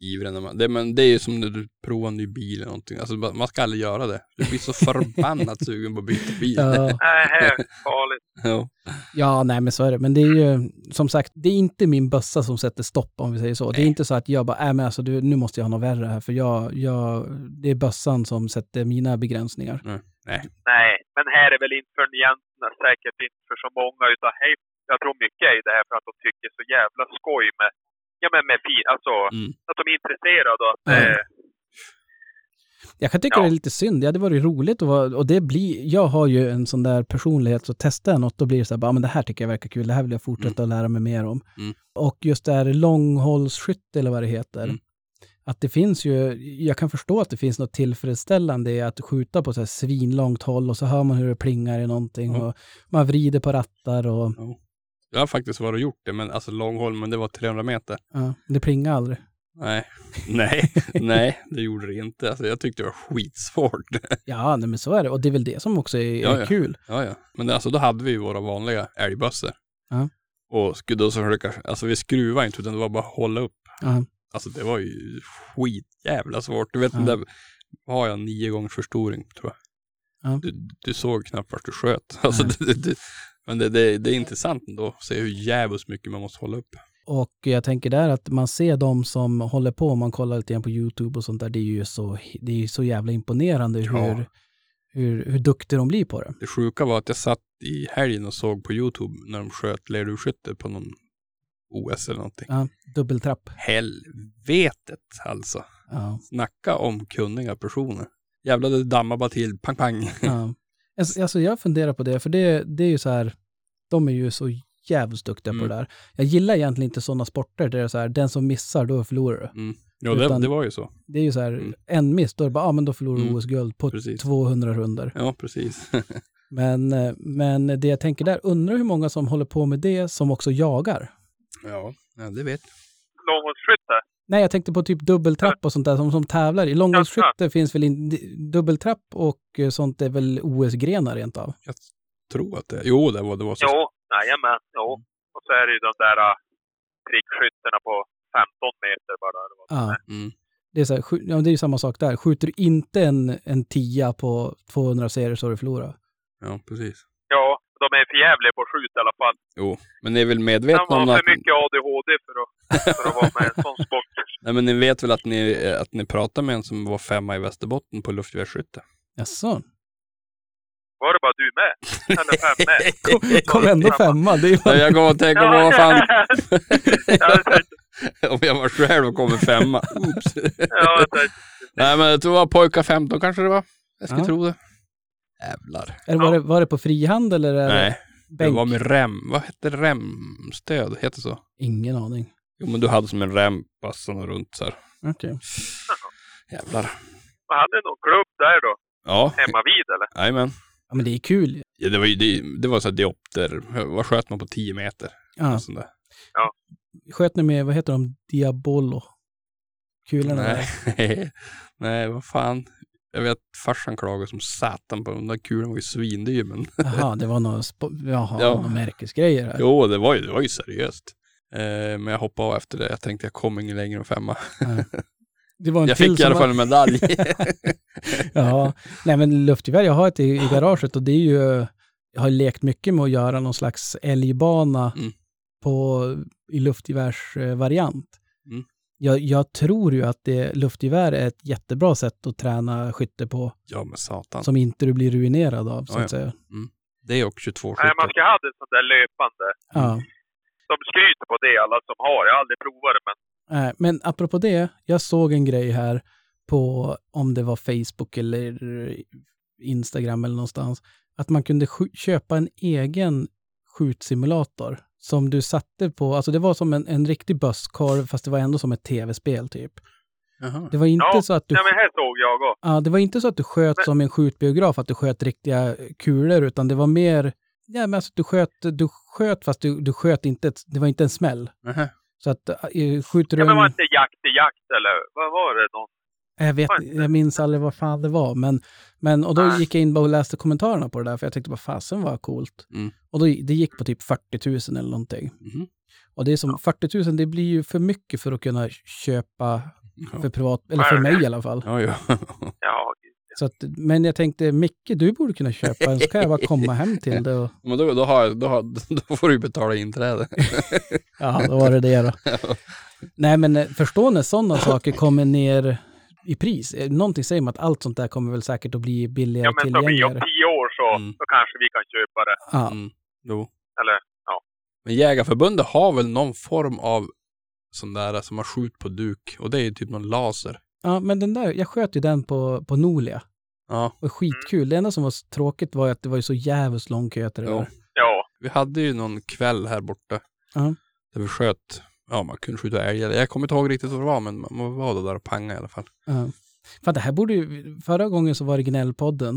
ivrig när man, det, men det är ju som när du provar en ny bil eller någonting. Alltså, man ska aldrig göra det. Du blir så förbannat [LAUGHS] sugen på att byta bil. Ja. [LAUGHS] Nej, farligt. Ja. Ja, nej men så är det. Men det är ju, som sagt, det är inte min bössa som sätter stopp om vi säger så. Det är Nej. inte så att jag bara, äh, men alltså du, nu måste jag ha något värre här, för jag, jag, det är bössan som sätter mina begränsningar. Nej. Nej, men här är väl inte för egentligen säkert inte för så många utan hej, jag tror mycket är det här för att de tycker så jävla skoj med, ja men med fin, alltså Mm. att de är intresserade och att Ja. eh, Jag kan tycka Ja. det är lite synd. Det hade varit roligt att vara, och det blir, jag har ju en sån där personlighet, så testar jag något, då blir det så här, bara, "Ja, men det här tycker jag verkar kul, det här vill jag fortsätta att lära mig mer om. Mm. Och just det här långhållsskytte eller vad det heter, Mm. att det finns ju, jag kan förstå att det finns något tillfredsställande i att skjuta på så här svinlångt håll och så hör man hur det plingar i någonting och man vrider på rattar och Jag har faktiskt varit och gjort det, men alltså Långholm, men det var 300 meter. ja, det plingar aldrig. Nej, [LAUGHS] nej, nej, det gjorde det inte. Alltså, jag tyckte det var skitsvårt. [LAUGHS] Ja, nej, men så är det. Och det är väl det som också är, Ja, är ja. kul. Ja, ja. Men alltså då hade vi ju våra vanliga älgbössor. Ja. Och då så försöka, alltså vi skruvade inte utan det var bara att hålla upp. Ja. Alltså det var ju skitjävla svårt. Du vet Ja. den där, har jag, nio gångers förstoring tror jag. Ja. Du, du såg knappt vart du sköt. Alltså, [LAUGHS] det, det, men det, det, det är intressant ändå att se hur jävligt mycket man måste hålla upp. Och jag tänker där att man ser de som håller på, om man kollar lite grann på YouTube och sånt där, det är ju så, det är så jävla imponerande hur, Ja. hur, hur duktiga de blir på det. Det sjuka var att jag satt i helgen och såg på YouTube när de sköt lerduvskytte på någon OS eller någonting. Ja, dubbeltrapp. Helvetet alltså. Ja, Snacka om kunniga personer. Jävlar det dammar bara till, pang pang. ja. [LAUGHS] Alltså, Alltså jag funderar på det, för det, det är ju så här, de är ju så jävligt duktiga på Mm. det där. Jag gillar egentligen inte sådana sporter där det är så här, den som missar, då förlorar du. Mm. Ja, det, det var ju så. Det är ju så här, Mm. en miss, då är det bara, ja men då förlorar du Mm. OS-guld på Precis. 200 runder. Ja, precis. [LAUGHS] Men, eh, men det jag tänker där, undrar hur många som håller på med det som också jagar? ja, ja, det vet långhållsskytte. Nej, jag tänkte på typ dubbeltrapp och sånt där som, som tävlar i. Långhållsskytte finns väl in, dubbeltrapp och eh, sånt är väl OS-grenar rent av. jag. Tror att det, jo det var, det var så. Jo, jajamän, jo. Och så är det ju de där uh, prickskytterna på 15 meter bara. eller vad är. Mm. Det är, så här, ja, det är ju samma sak där. Skjuter du inte en, en tia på 200 serier så har du förlorat. Ja, precis. De är för jävliga på att skjuta i alla fall. Jo, men ni är väl De medvetna om har att... för mycket ADHD för att, för att vara med i en sån sport. [LAUGHS] Nej, men ni vet väl att ni, att ni pratar med en som var femma i Västerbotten på luftgevärsskytte? Jaså? Var det bara du med? Eller fem med? [LAUGHS] Kom, kom ändå femma. Det är ju Ja, jag kommer att tänka på vad fan, [LAUGHS] om jag var själv och kommer femma. Oops. Nej, men jag tror det var pojkar 15 kanske det var. Jag skulle Ja. tro det. Jävlar. Eller var, det, var det på frihandel eller är Nej, det det bänk? var med rem. Vad hette remstöd? Heter så? Ingen aning. Jo, men du hade som en rem passande runt så här. Okej. Jävlar. Vad hade någon klubb där då? Ja, Hemma vid eller? jajamän. Ja, men det är kul. Ja, det var ju det, det var så här diopter. Vad sköt man på 10 meter? Ja. Där. Sköt ni med, vad heter de, Diabolo? Kulorna. Nej. [LAUGHS] Nej, vad fan. Jag vet farsan klagade som satan på den där kulan var ju svindyr men. Jaha, det var några, jaha, Ja. några märkesgrejer här. jo, det var ju, det var ju seriöst. Eh, men jag hoppade av efter det. Jag tänkte jag kommer ingen längre än femma. Nej. Det var en [LAUGHS] Jag fick i alla var- fall en medalj. [LAUGHS] Ja, nej men luftgevär, jag har ett i, i garaget och det är ju, jag har lekt mycket med att göra någon slags älgbana Mm. på, i luftgevärsvariant. Mm. Jag, jag tror ju att det, luftgevär är ett jättebra sätt att träna skytte på, ja men satan. som inte du blir ruinerad av, så Ja, att säga. Det är också 22 Nej, man ska ha det sånt där löpande. Ja. De skryter på det alla som har. Jag har aldrig provat det men Nej, men apropå det, jag såg en grej här på, om det var Facebook eller Instagram eller någonstans, att man kunde köpa en egen skjutsimulator som du satte på, alltså det var som en, en riktig bösskorv fast det var ändå som ett tv-spel typ. Jaha. Det var inte Ja, så att du... Nej, men här såg jag också. Ja, det var inte så att du sköt Men- som en skjutbiograf, att du sköt riktiga kulor, utan det var mer, ja men alltså du sköt, du sköt fast du, du sköt inte, ett, det var inte en smäll. Jaha. Så att äh, skjuter du Ja, men var en... inte jakt i jakt eller vad var det? Någon? Jag, vet, jag minns aldrig vad fan det var, men, men och då Nej. gick jag in och läste kommentarerna på det där, för jag tyckte bara fasen var coolt. Mm. Och då, det gick på typ 40 000 eller någonting. Mhm. Och det är som 40 000, det blir ju för mycket för att kunna köpa Ja. för privat, eller för mig i alla fall. Ja, [LAUGHS] ja. Så att, men jag tänkte, Micke, du borde kunna köpa en, så kan jag bara komma hem till det. Och, [LAUGHS] Men då, då, har, då, har, [LAUGHS] då får du ju betala inträde. ja, då var det det då. Nej, men eh, förstå när sådana saker kommer ner i pris. Eh, Någonting säger mig att allt sånt där kommer väl säkert att bli billigare ja men blir om tillgängligare. tio år så, Mm. så kanske vi kan köpa det. Ja, Mm. Jo. Eller Men Jägarförbundet har väl någon form av sån där som man skjuter på duk. Och det är ju typ någon laser. ja, men den där, jag sköt ju den på, på Nolia. Ja. Och skitkul. Det enda som var tråkigt var ju att det var ju så jävligt lång kö till det där. ja. Vi hade ju någon kväll här borta. Ja. Där vi sköt, ja man kunde skjuta älg. eller- Jag kommer inte ihåg riktigt vad det var men man var där och panga i alla fall. Ja. Fan, det här borde ju, förra gången så var det Gnällpodden.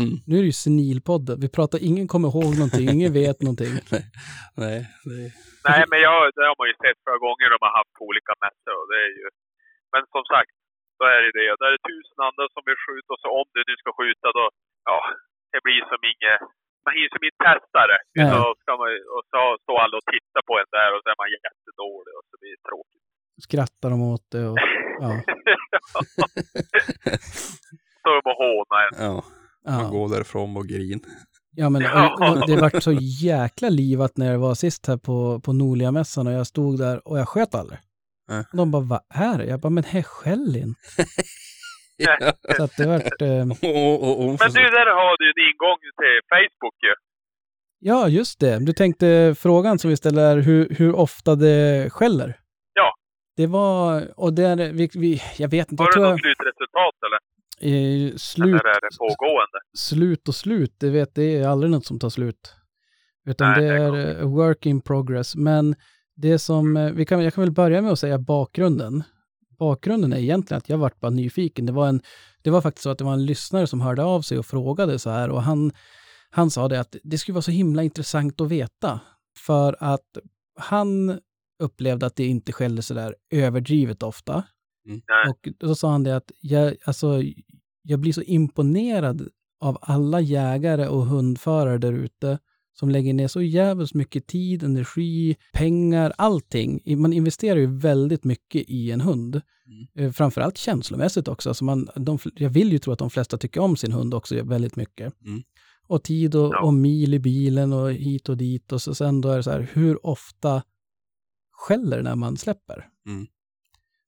Mm. Nu är det ju Senilpodden. Vi pratar, ingen kommer ihåg någonting, ingen vet någonting. [LAUGHS] Nej, det Nej, men jag, det har man ju sett förra gånger de har haft på olika mässor och det är ju... Men som sagt, då är det det. Då är tusen andra som vill skjuta och så om du nu ska skjuta då, ja, det blir som inget... Man hinner som inte testa det. Nej. Så ska man, och så står alla och tittar på en där och så är man jättedålig och så blir det tråkigt. Skrattar de åt det och [LAUGHS] ja. [LAUGHS] Står de och hånar en. Ja, man Ja, går därifrån och grin. ja men [LAUGHS] och, och det vart så jäkla livat när det var sist här på, på Norliamässan och jag stod där och jag sköt aldrig. Nej. Och de bara, vad är det? Jag bara, men här skäll inte. Ja. [LAUGHS] Så att det vart, eh, [LAUGHS] Men du, där har du en ingång till Facebook ju. ja just det. Du tänkte frågan som vi ställer hur, hur ofta det skäller. Ja. Det var, och det är, vi, vi, jag vet inte, Har du något jag, slutresultat eller? eh, slut, Eller är det pågående? slut och slut, det vet det är aldrig något som tar slut. Utan Nej, det det är är eh, work in progress. Men det som, eh, vi kan, jag kan väl börja med att säga bakgrunden. Bakgrunden är egentligen att jag vart bara nyfiken. Det var, en, det var faktiskt så att det var en lyssnare som hörde av sig och frågade så här och han, han sa det att det skulle vara så himla intressant att veta. För att han upplevde att det inte skällde så där överdrivet ofta. Nej. Och då sa han det att jag, alltså, jag blir så imponerad av alla jägare och hundförare där ute som lägger ner så jävligt mycket tid, energi, pengar, allting. Man investerar ju väldigt mycket i en hund. Eh, Framförallt känslomässigt också. Alltså man, de, jag vill ju tro att de flesta tycker om sin hund också väldigt mycket. Mm. Och tid och, Ja. och mil i bilen och hit och dit. Och så sen då är det så här, hur ofta skäller när man släpper? Mm.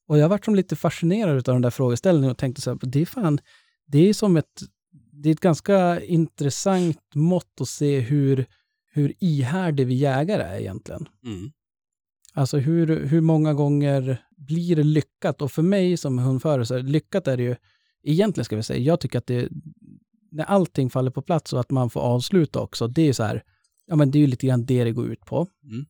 Och jag varit som lite fascinerad av den där frågeställningen och tänkte så här, det är fan, det är som ett, det är ett ganska intressant mått att se hur, hur ihärdig vi jägare är egentligen. Mm. Alltså hur, hur många gånger blir det lyckat? Och för mig som hundförare, så lyckat är det ju, egentligen ska vi säga, jag tycker att det, när allting faller på plats och att man får avsluta också, det är så här, ja men det är ju lite grann det det går ut på. Mm.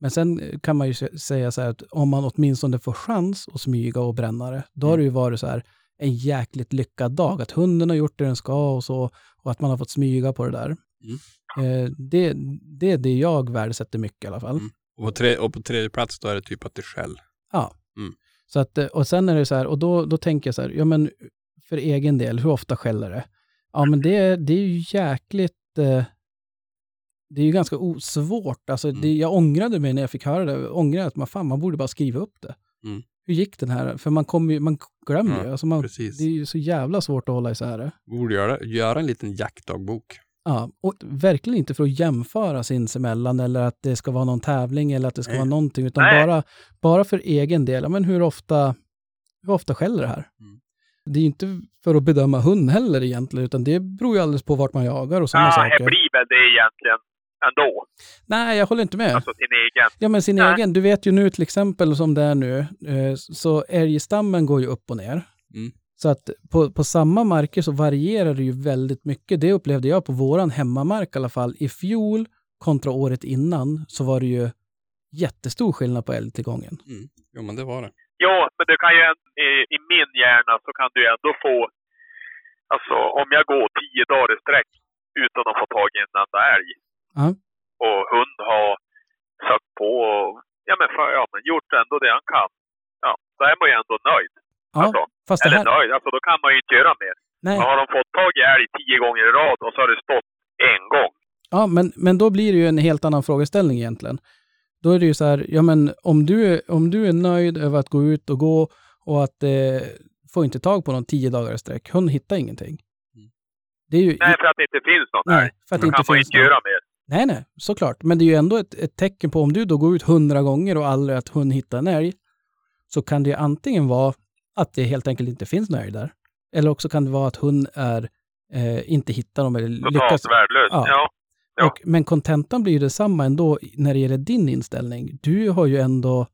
Men sen kan man ju sä- säga så här att om man åtminstone får chans att smyga och bränna det, då har det ju varit så här en jäkligt lyckad dag. Att hunden har gjort det den ska och så, och att man har fått smyga på det där. Eh, det, det är det jag värdesätter mycket i alla fall. Mm. Och på, tre, och på tredje plats då är det typ att det skäll. Ja. Mm. Så att, eh, och sen är det så här, och då, då tänker jag så här, ja men för egen del, hur ofta skäller det? Ja men det, är- det är ju jäkligt, eh, det är ju ganska svårt. Alltså, Mm. det, jag ångrade mig när jag fick höra det, jag ångrade att man, fan, man borde bara skriva upp det. Mm. Hur gick den här? För man, kommer ju, man glömmer Ja, ju. Alltså man, precis. det är ju så jävla svårt att hålla isär det. Borde göra, göra en liten jaktdagbok. Ja, och verkligen inte för att jämföra sinsemellan eller att det ska vara någon tävling eller att det ska Nej. vara någonting, utan Nej. bara, bara för egen del. Ja, men hur ofta, hur ofta skäller det här? Mm. Det är ju inte för att bedöma hund heller egentligen, utan det beror ju alldeles på vart man jagar och sådana Ja, saker. det blir väl det egentligen ändå. Nej, jag håller inte med. Alltså sin egen. Ja, men sin Nej. egen. Du vet ju nu till exempel som det är nu, eh, så älgstammen går ju upp och ner. Mm. Så att på, på samma marker så varierar det ju väldigt mycket. Det upplevde jag på våran hemmamark i alla fall. I fjol kontra året innan så var det ju jättestor skillnad på älgtillgången. Jo men det var det. Ja, men du kan ju i, i min hjärna så kan du ju ändå få, alltså om jag går tio dagar i sträck utan att få tag i en enda älg. Ja. Och hund har sökt på och ja, men för, ja, men gjort ändå det han kan. Ja, då är man ju ändå nöjd. Ja, Alltså, fast det Eller här... nöjd, alltså då kan man ju inte göra mer. Nej, har de fått tag i älg tio gånger i rad och så har det stått en gång. ja, men, men då blir det ju en helt annan frågeställning egentligen. Då är det ju så här, ja men om du, är- om du är nöjd över att gå ut och gå och att eh, få inte tag på någon tio dagar i sträck, hon hittar ingenting. Det är ju... Nej, för att det inte finns någon nej, för att det kan inte man ju finns inte någon. göra mer. Nej, nej, såklart. Men det är ju ändå ett, ett tecken på om du då går ut hundra gånger och aldrig att hund hittar en älg, så kan det ju antingen vara att det helt enkelt inte finns älg där. Eller också kan det vara att hund är, eh, inte hittar dem eller lyckas. Totalt värdelös. Ja. Ja. Ja. Och, men kontentan blir ju detsamma ändå när det gäller din inställning. Du har ju ändå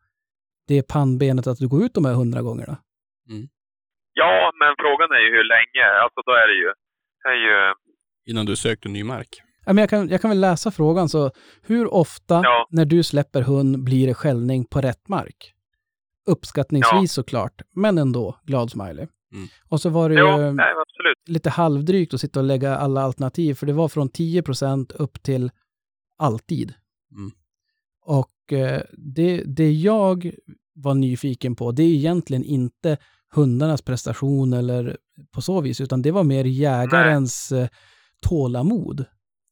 det pannbenet att du går ut de här hundra gångerna. ja, men frågan är ju hur länge. Alltså då är det ju, är ju Innan du sökte ny mark. Ja, men jag, kan, jag kan väl läsa frågan. Så hur ofta Ja. när du släpper hund blir det skällning på rätt mark? Uppskattningsvis Ja. såklart, men ändå glad smiley. Mm. Och så var det ju nej, absolut. lite halvdrygt att sitta och lägga alla alternativ, för det var från 10% upp till alltid. Mm. Och eh, det, det jag var nyfiken på, det är egentligen inte hundarnas prestation eller på så vis, utan det var mer jägarens eh, tålamod.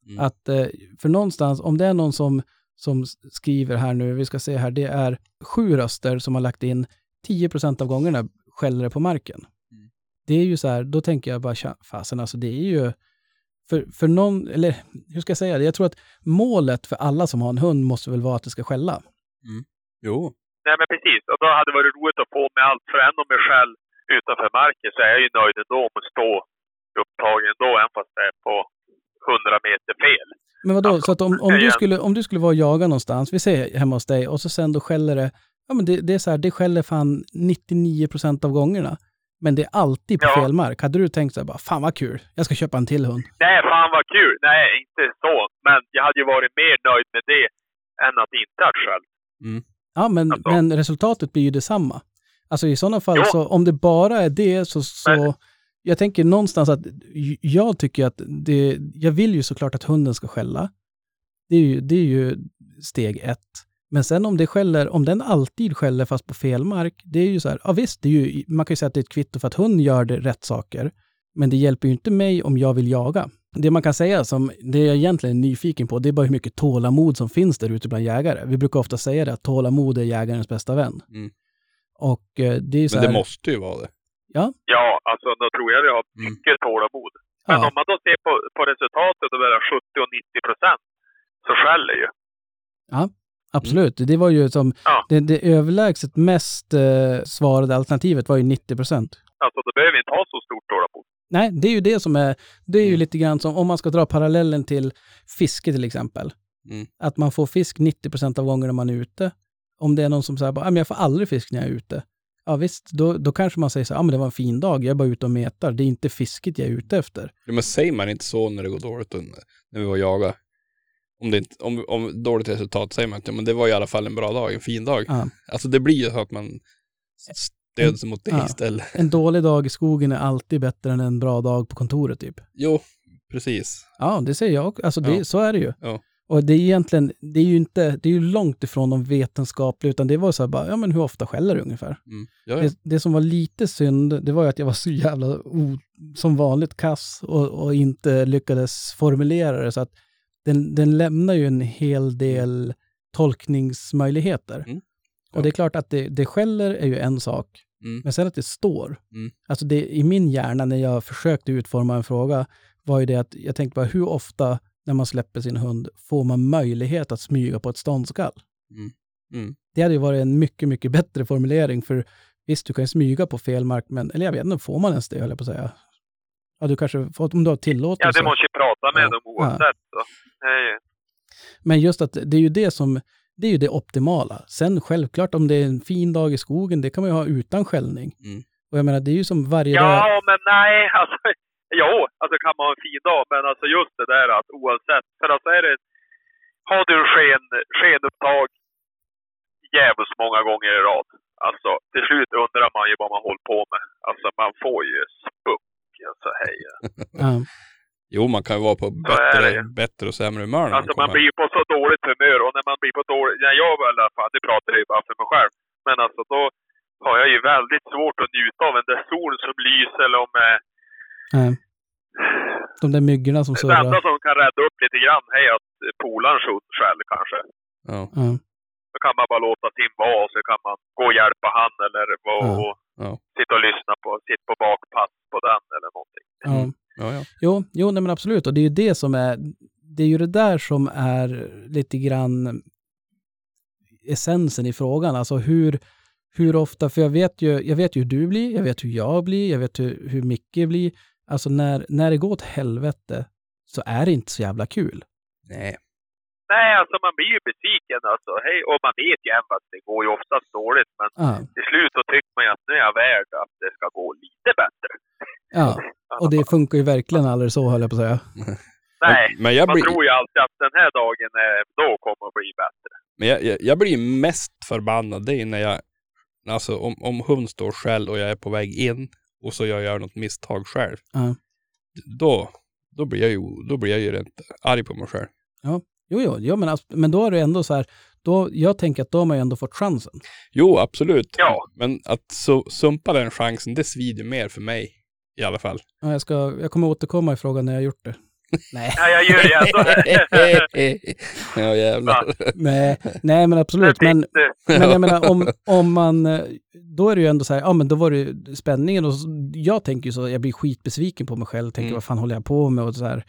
Mm. Att, eh, för någonstans, om det är någon som, som skriver här nu, vi ska se här, det är sju röster som har lagt in 10% av gångerna skäller det på marken. Mm. Det är ju så här, då tänker jag bara, fasen alltså det är ju, för, för någon, eller hur ska jag säga det, jag tror att målet för alla som har en hund måste väl vara att det ska skälla. Jo. Nej, men precis. Och då hade det varit roligt att få med allt. För även om jag själv utanför marken så är jag ju nöjd ändå om att stå upptagen ändå, även fast det är på 100 meter fel. Men vadå, Alltså, så att om, om, du skulle, om du skulle vara och jaga någonstans, vi säger hemma hos dig, och så sen då skäller det, ja men det, det är så här, det skäller fan 99% av gångerna. Men det är alltid på Ja. fel mark. Hade du tänkt så här bara, fan vad kul, jag ska köpa en till hund. Nej, fan vad kul! Nej, inte så. Men jag hade ju varit mer nöjd med det än att inte ha själv. Ja, men, Alltså. men resultatet blir ju detsamma. Alltså i sådana fall, Jo. så om det bara är det så, så Men- jag tänker någonstans att jag tycker att det, jag vill ju såklart att hunden ska skälla. Det är ju, det är ju steg ett. Men sen om det skäller, om den alltid skäller fast på fel mark, det är ju så här, ja visst, det är ju, man kan ju säga att det är ett kvitto för att hunden gör det rätt saker. Men det hjälper ju inte mig om jag vill jaga. Det man kan säga, som det jag egentligen är nyfiken på, det är bara hur mycket tålamod som finns där ute bland jägare. Vi brukar ofta säga det, att tålamod är jägarens bästa vän. Mm. Och eh, det är så Men det här, måste ju vara det. Ja, alltså då tror jag vi har Mm. mycket tålamod. Men ja, om man då ser på, på resultatet och mellan 70 och 90 procent så skäller ju. absolut. Det var ju som, Ja. det, det överlägset mest eh, svarade alternativet var ju 90 procent. Alltså då behöver vi inte ha så stort tålamod. Nej, det är ju det som är, det är ju Mm. lite grann som om man ska dra parallellen till fiske till exempel. Mm. Att man får fisk 90% av gångerna man är ute. Om det är någon som säger bara, "Ja, men jag får aldrig fisk när jag är ute. Ja visst, då, då kanske man säger så här, ja men det var en fin dag, jag är bara ute och metar, det är inte fisket jag är ute efter. Ja, men säger man inte så när det går dåligt när vi var och jagade? Om, det inte, om, om dåligt resultat säger man inte, men det var i alla fall en bra dag, en fin dag. Ja. Alltså det blir ju så att man stöder sig mot det Ja. istället. En dålig dag i skogen är alltid bättre än en bra dag på kontoret typ. Jo, precis. Ja, det säger jag också. Alltså det, Ja. så är det ju. Ja. Och det är egentligen, det är ju inte, det är ju långt ifrån de vetenskapliga, utan det var så här bara, ja men hur ofta skäller du ungefär? Mm. Ja, ja. Det, det som var lite synd, det var ju att jag var så jävla, o, som vanligt, kass och, och inte lyckades formulera det. Så att den, den lämnar ju en hel del tolkningsmöjligheter. Mm. Och det är klart att det, det skäller är ju en sak, Mm. men sen att det står. Mm. Alltså det, i min hjärna när jag försökte utforma en fråga var ju det att jag tänkte bara hur ofta när man släpper sin hund får man möjlighet att smyga på ett ståndskall? Mm. Mm. Det hade ju varit en mycket, mycket bättre formulering för visst, du kan ju smyga på fel mark, men, eller jag vet inte, får man ens det höll jag på att säga? Ja, du kanske om du har tillåtelse. Ja, du måste ju prata med Ja. dem oavsett. Det är ju- Men just att det är ju det som, det är ju det optimala. Sen självklart om det är en fin dag i skogen, det kan man ju ha utan skällning. Mm. Och jag menar, det är ju som varje dag. Ja, men nej, alltså, jo, alltså kan man ha en fin dag, men alltså just det där att oavsett, för alltså är det, har du sken, skenupptag jävligt många gånger i rad, alltså till slut undrar man ju vad man håller på med. Alltså man får ju spuck, alltså hej. [LAUGHS] Ja. Jo, man kan ju vara på bättre, bättre och sämre humör när Alltså man man blir på så dåligt humör och när man blir på dåligt, ja, jag i alla fall, det pratar jag ju bara för mig själv, men alltså då har jag ju väldigt svårt att njuta av en där sol som lyser eller om eh, Nej. De där myggorna som Det enda surrar. som kan rädda upp lite grann är att polarens hund själv kanske. Ja. Då kan man bara låta sin vara och så kan man gå och hjälpa han eller vara Ja. och Ja. sitta och lyssna på, sitta på bakpass på den eller någonting. Ja. ja, ja. Jo, jo nej men absolut. Och det är ju det som är, det är ju det där som är lite grann essensen i frågan. Alltså hur, hur ofta, för jag vet, ju, jag vet ju hur du blir, jag vet hur jag blir, jag vet hur, hur Micke blir. Alltså när, när det går åt helvete så är det inte så jävla kul. Nej. Nej, alltså man blir ju besviken alltså. Hej, och man vet ju även att det går ju oftast dåligt, men Ja, till slut så tycker man ju att nu är jag värd att det ska gå lite bättre. ja. och det funkar ju verkligen aldrig så höll jag på att säga. [LAUGHS] Nej, Men jag man blir, tror ju alltid att den här dagen, är, då kommer att bli bättre. men jag, jag, jag blir mest förbannad det är när jag, alltså om, om hund står själv och jag är på väg in och så jag gör något misstag själv. Ja. Då, då blir jag ju, då blir jag ju rent arg på mig själv. Jo, jo, jo men, alltså, men då är det ändå så här, då, jag tänker att då har man ju ändå fått chansen. Jo, absolut. Ja. Men att så, sumpa den chansen, det svider mer för mig. I alla fall. Ja, jag, ska, jag kommer återkomma i frågan när jag har gjort det. Nej. Ja, jag gör ju [LAUGHS] ändå... ja, jävlar. nej, nej, men absolut. Men, men jag menar, om, om man, då är det ju ändå så här, ja men då var det ju spänningen och så, jag tänker ju så, jag blir skitbesviken på mig själv, tänker Mm. vad fan håller jag på med och så här.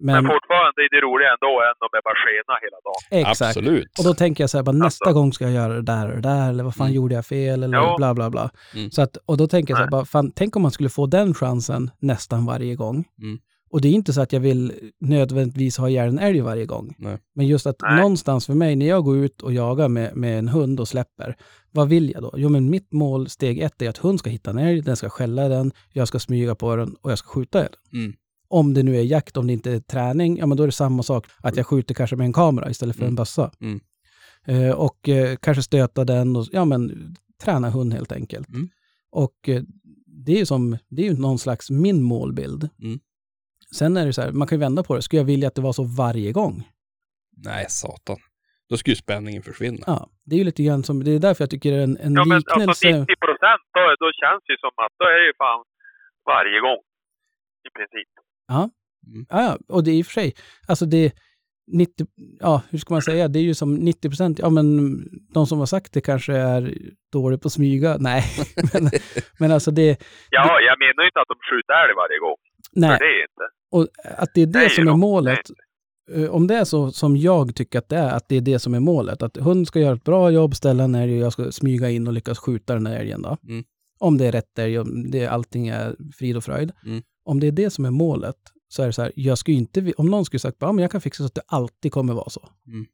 Men Men, fortfarande är det roligare ändå än om jag bara skena hela dagen. exakt. Absolut. Och då tänker jag så här, bara, nästa Alltså. gång ska jag göra det där och det där, eller vad fan Mm. gjorde jag fel, eller Ja. bla bla bla. Mm. Så att, och då tänker jag så här, Nej. bara, fan, tänk om man skulle få den chansen nästan varje gång. Och det är inte så att jag vill nödvändigtvis ha ihjäl en älg varje gång. Nej. Men just att Nej. någonstans för mig, när jag går ut och jagar med, med en hund och släpper, vad vill jag då? Jo, men mitt mål, steg ett, är att hund ska hitta en älg, den ska skälla den, jag ska smyga på den och jag ska skjuta den. Mm. Om det nu är jakt, om det inte är träning, ja men då är det samma sak. Att jag skjuter kanske med en kamera istället för Mm. en bössa. Mm. Eh, och eh, kanske stöta den och ja men träna hund helt enkelt. Mm. Och eh, det är ju som, det är ju någon slags min målbild. Mm. Sen är det så här, man kan ju vända på det. Skulle jag vilja att det var så varje gång? Nej, satan. Då skulle ju spänningen försvinna. Ja, det är ju lite grann som, det är därför jag tycker en, en Ja, men liknelse... alltså 90 procent, då, då känns det ju som att då är det ju fan varje gång. I princip. Ja, ja, och det är i och för sig, alltså det 90, ja hur ska man säga, det är ju som 90 procent, ja men de som har sagt det kanske är dåliga på att smyga, nej. [LAUGHS] men, men alltså det, Ja, jag menar ju inte att de skjuter älg varje gång. nej. För det är inte. Och att det är det Nej, som är då. målet, eh, om det är så som jag tycker att det är, att det är det som är målet, att hund ska göra ett bra jobb, ställa en älg och jag ska smyga in och lyckas skjuta den här älgen då. Mm. Om det är rätt älg, om det, allting är frid och fröjd. Mm. Om det är det som är målet, så är det så här, jag skulle inte, om någon skulle sagt, ja men jag kan fixa så att det alltid kommer vara så. Mm.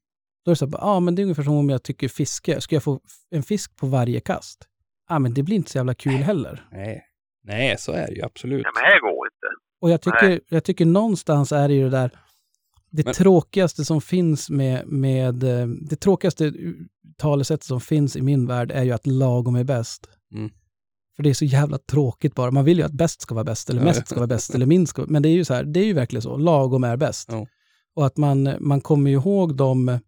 Då är det så här, ja men det är ungefär som om jag tycker fiske, ska jag få en fisk på varje kast? ja, men det blir inte så jävla kul heller. Nej. Nej, så är det ju absolut. Nej, men det här går inte. Och jag tycker, jag tycker någonstans är det ju det där, det Men- tråkigaste som finns med, med, eh, det tråkigaste talesättet som finns i min värld är ju att lagom är bäst. Mm. För det är så jävla tråkigt bara. Man vill ju att bäst ska vara bäst, eller Ja, mest ja. ska vara bäst, eller minst ska Men det är ju så här, det är ju verkligen så. Lagom är bäst. Ja. Och att man, man kommer ihåg dem,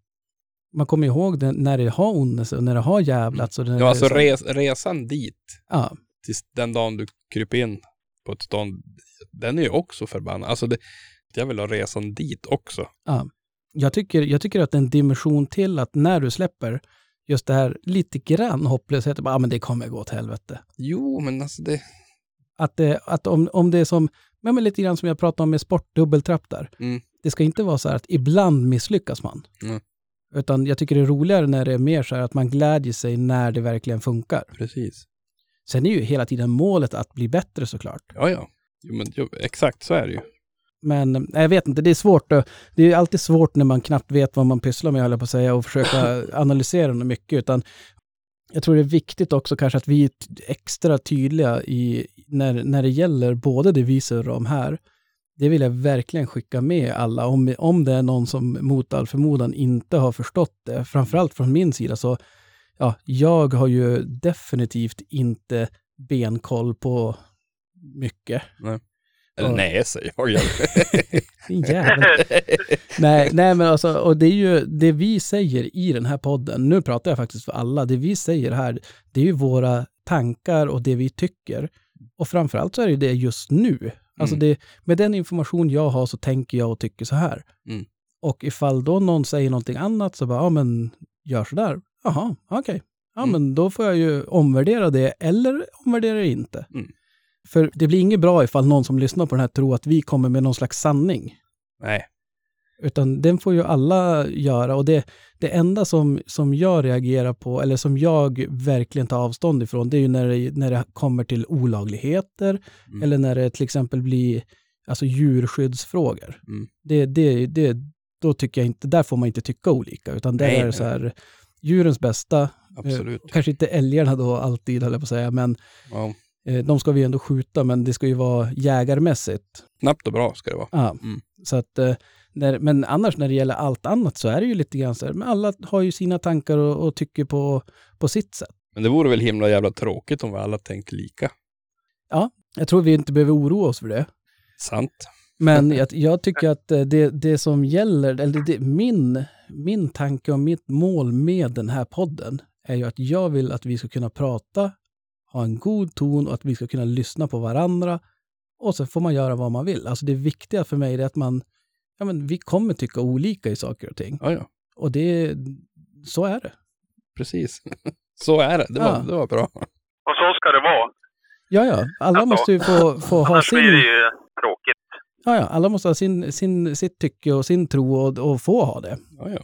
man kommer ihåg det när det har ondelse och när det har jävlats. Och Ja, alltså res, resan dit, Ja, tills den dagen du kryper in på ett stånd, den är ju också förbannad. Alltså det, jag vill ha resan dit också. Ja. Jag tycker, jag tycker att det är en dimension till att när du släpper just det här lite grann hopplösheten, bara, ah, men det kommer gå åt helvete. Jo, men alltså det... Att, det, att om, om det är som, ja, men lite grann som jag pratade om med sportdubbeltrapp där. Mm. Det ska inte vara så här att ibland misslyckas man. Mm. Utan jag tycker det är roligare när det är mer så här att man glädjer sig när det verkligen funkar. Precis. Sen är ju hela tiden målet att bli bättre såklart. Ja, ja. Jo, men jo, exakt så är det ju. Men eh, jag vet inte, det är svårt. Det är alltid svårt när man knappt vet vad man pysslar med, höll jag på att säga, och försöka [LAUGHS] analysera mycket. Utan jag tror det är viktigt också kanske att vi är extra tydliga i, när, när det gäller både det vi surrar om här. Det vill jag verkligen skicka med alla. Om, om det är någon som mot all förmodan inte har förstått det, framförallt från min sida, så ja, jag har ju definitivt inte benkoll på mycket. Eller Ja. nej, säger jag. [LAUGHS] [LAUGHS] Nej, nej, men alltså, och det är ju det vi säger i den här podden, nu pratar jag faktiskt för alla, det vi säger här, det är ju våra tankar och det vi tycker. Och framförallt så är det ju det just nu. Alltså Mm. det, med den information jag har så tänker jag och tycker så här. Mm. Och ifall då någon säger någonting annat så bara, ja men gör så där. Jaha, okej. Ja Mm. men då får jag ju omvärdera det eller omvärdera det inte. Mm. För det blir inget bra ifall någon som lyssnar på den här tror att vi kommer med någon slags sanning. nej. Utan den får ju alla göra och det, det enda som, som jag reagerar på, eller som jag verkligen tar avstånd ifrån, det är ju när det, när det kommer till olagligheter Mm. eller när det till exempel blir alltså djurskyddsfrågor. Mm. Det, det, det, då tycker jag inte, där får man inte tycka olika, utan där Nej, är det så här, djurens bästa, Absolut. eh, kanske inte älgarna då alltid, höll jag på att säga, men Ja. eh, de ska vi ändå skjuta, men det ska ju vara jägarmässigt. Snabbt och bra ska det vara. Ja, Mm. så att, eh, när, men annars när det gäller allt annat så är det ju lite grann så här, men alla har ju sina tankar och, och tycker på, på sitt sätt. Men det vore väl himla jävla tråkigt om vi alla tänkte lika. Jag tror vi inte behöver oroa oss för det. Sant. Men jag, jag tycker att eh, det, det som gäller, eller det, min, min tanke och mitt mål med den här podden är ju att jag vill att vi ska kunna prata, ha en god ton och att vi ska kunna lyssna på varandra. Och sen får man göra vad man vill. Alltså det viktiga för mig är att man, ja men vi kommer tycka olika i saker och ting. Ja, ja. Och det, så är det. Precis. [LAUGHS] Så är det. Det var, Ja. det var bra. Och så ska det vara. Ja, ja, alla Alltså, måste ju få, få ha Annars blir det sin, ju tråkigt. Ja, ja, alla måste ha sin, sin, sitt tycke och sin tro och, och få ha det. Ja, ja.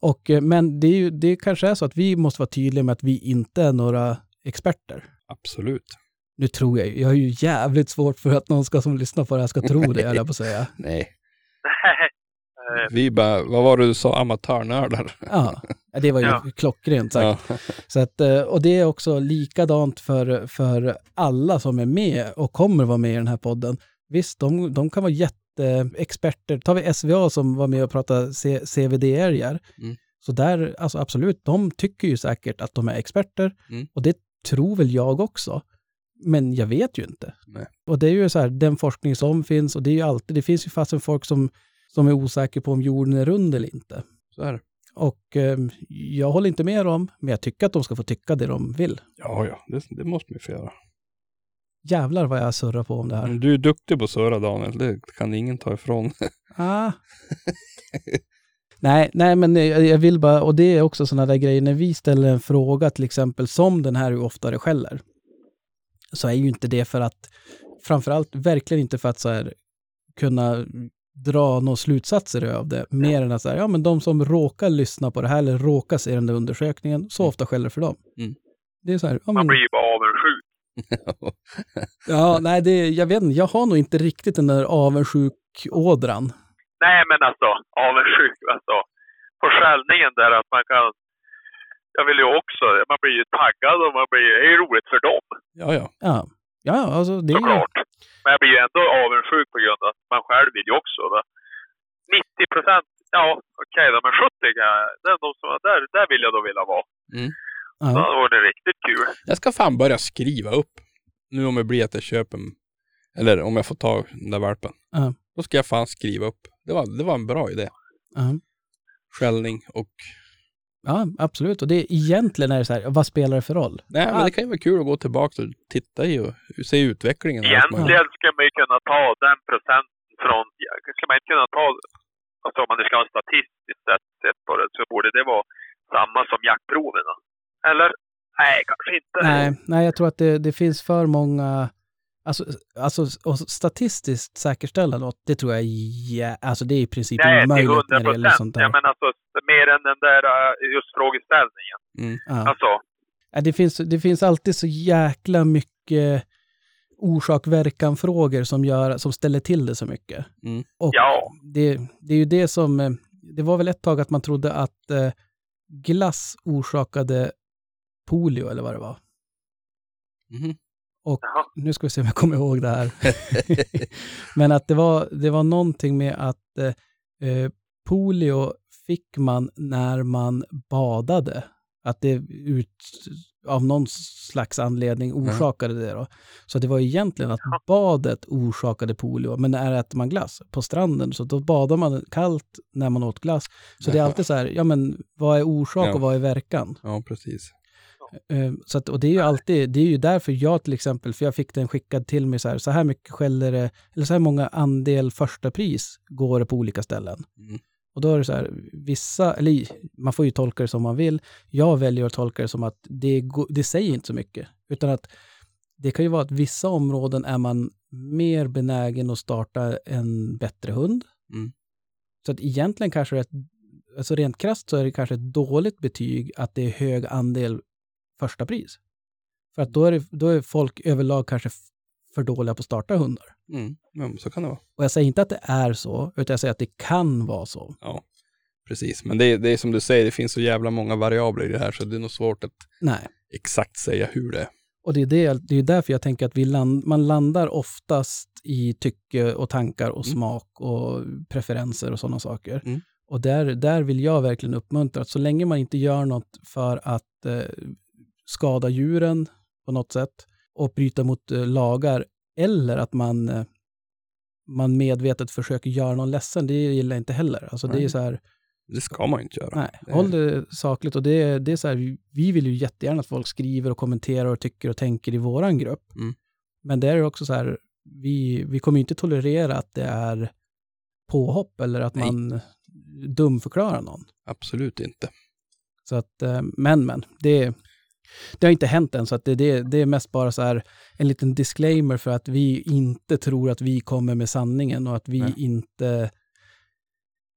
Och, eh, men det, är ju, det kanske är så att vi måste vara tydliga med att vi inte är några experter. Absolut. Nu tror jag ju, jag har ju jävligt svårt för att någon ska som lyssnar på det här ska tro det, jag på att säga. [LAUGHS] Nej. [LAUGHS] Vi bara, vad var det du sa, amatörnördar? Ja, det var ju Ja. klockrent sagt. Ja. [LAUGHS] Så att, eh, och det är också likadant för, för alla som är med och kommer vara med i den här podden. Visst, de, de kan vara jätteexperter. Tar vi SVA som var med och pratade C- CVD-älgar. Mm. Så där, alltså absolut, de tycker ju säkert att de är experter. Mm. Och det tror väl jag också. Men jag vet ju inte. Nej. Och det är ju så här, den forskning som finns, och det är ju alltid, det finns ju fastän folk som, som är osäkra på om jorden är rund eller inte. Så är det. Och eh, jag håller inte med dem, men jag tycker att de ska få tycka det de vill. Ja, ja. Det, det måste vi få göra. Jävlar vad jag surrar på om det här. Men Du är duktig på att surra, Daniel. Det kan ingen ta ifrån. Ah. [LAUGHS] nej, nej, men jag, vill bara, och det är också sådana där grejer, när vi ställer en fråga till exempel som den här hur ofta det skäller, så är ju inte det för att, framförallt verkligen inte för att så här, kunna dra några slutsatser av det, mer än att säga, ja men de som råkar lyssna på det här eller råkar se den där undersökningen, så ofta skäller för dem. Mm. Det är så här, ja, man men, blir ju bara avundsjuk. [LAUGHS] ja, nej, det, jag vet inte, jag har nog inte riktigt den där avundsjuk-ådran. Nej, men alltså avundsjuk. Alltså, på skällningen där att man kan... jag vill ju också, man blir ju taggad och man blir, det är ju roligt för dem Ja, ja. Ja, ja alltså det är ju... såklart. Men jag blir ju ändå avundsjuk på grund av att man själv vill ju också. Va? 90 procent, ja okej då, men 70 kan jag, det är de som, där, där vill jag då vilja vara. Ja. Då var det riktigt kul. Jag ska fan börja skriva upp. Nu om det blir att jag köper, eller om jag får ta den där valpen. Ja. Då ska jag fan skriva upp. Det var, det var en bra idé. Ja. Skällning och... ja, absolut. Och det egentligen är det så här, vad spelar det för roll? Nej, men det kan ju vara kul att gå tillbaka och titta i och se utvecklingen. Egentligen skulle man ju kunna ta den procenten från, skulle man inte kunna ta, alltså om man nu ska ha statistiskt sett, sett på det, så borde det vara samma som jaktproven. Eller? Nej, kanske inte. Nej, nej, jag tror att det, det finns för många... Alltså, alltså och statistiskt säkerställa något, det tror jag ja, alltså det är i princip Nej, omöjligt när det gäller sånt där. Ja, men alltså mer än den där uh, just frågeställningen. Mm. Ja. Alltså, Ja, det, finns, det finns alltid så jäkla mycket orsak-verkan-frågor som, gör, som ställer till det så mycket. Mm. Och Ja. det, det är ju det som... eh, Det var väl ett tag att man trodde att eh, glass orsakade polio eller vad det var. Mhm. Och Jaha. nu ska vi se om jag kommer ihåg det här. [LAUGHS] Men att det var, det var någonting med att eh, polio fick man när man badade. Att det ut, av någon slags anledning orsakade det då. Så det var egentligen att badet orsakade polio, men när äter man glass på stranden, så då badar man kallt när man åt glass. Så det är alltid så här, ja men vad är orsak Ja. och vad är verkan? Ja, precis. Eh, Så att, och det är ju alltid, det är ju därför jag till exempel, för jag fick den skickad till mig så här, så här mycket skäller det, eller så här många andel första pris går det på olika ställen. Mm. Och då är det så här, vissa, eller man får ju tolka det som man vill. Jag väljer att tolka det som att det, det säger inte så mycket, utan att det kan ju vara att vissa områden är man mer benägen att starta en bättre hund. Mm. Så att egentligen kanske det, är ett- alltså rent krasst så är det kanske ett dåligt betyg att det är hög andel första pris. För att då är, det, då är folk överlag kanske för dåliga på att starta hundar. Mm. Ja, så kan det vara. Och jag säger inte att det är så, utan jag säger att det kan vara så. Ja, precis. Men det, är- det är som du säger, det finns så jävla många variabler i det här så det är nog svårt att Nej. exakt säga hur det är. Och det är, det, det är därför jag tänker att vi land, man landar oftast i tycke och tankar och Mm. smak och preferenser och sådana saker. Mm. Och där, där vill jag verkligen uppmuntra att så länge man inte gör något för att eh, skada djuren på något sätt och bryta mot eh, lagar eller att man, eh, man medvetet försöker göra någon ledsen, det gillar jag inte heller. Alltså det är så här, Det ska man inte göra. Nej, Det- håll det sakligt. Och det, det är så här, vi- vi vill ju jättegärna att folk skriver och kommenterar och tycker och tänker i våran grupp. Mm. Men det är också så här, vi, vi kommer inte tolerera att det är påhopp eller att Nej. man dumförklarar någon. Absolut inte. Så att, eh, men men, det, det har inte hänt än, så att det, det, det är mest bara så här en liten disclaimer för att vi inte tror att vi kommer med sanningen och att vi Nej. inte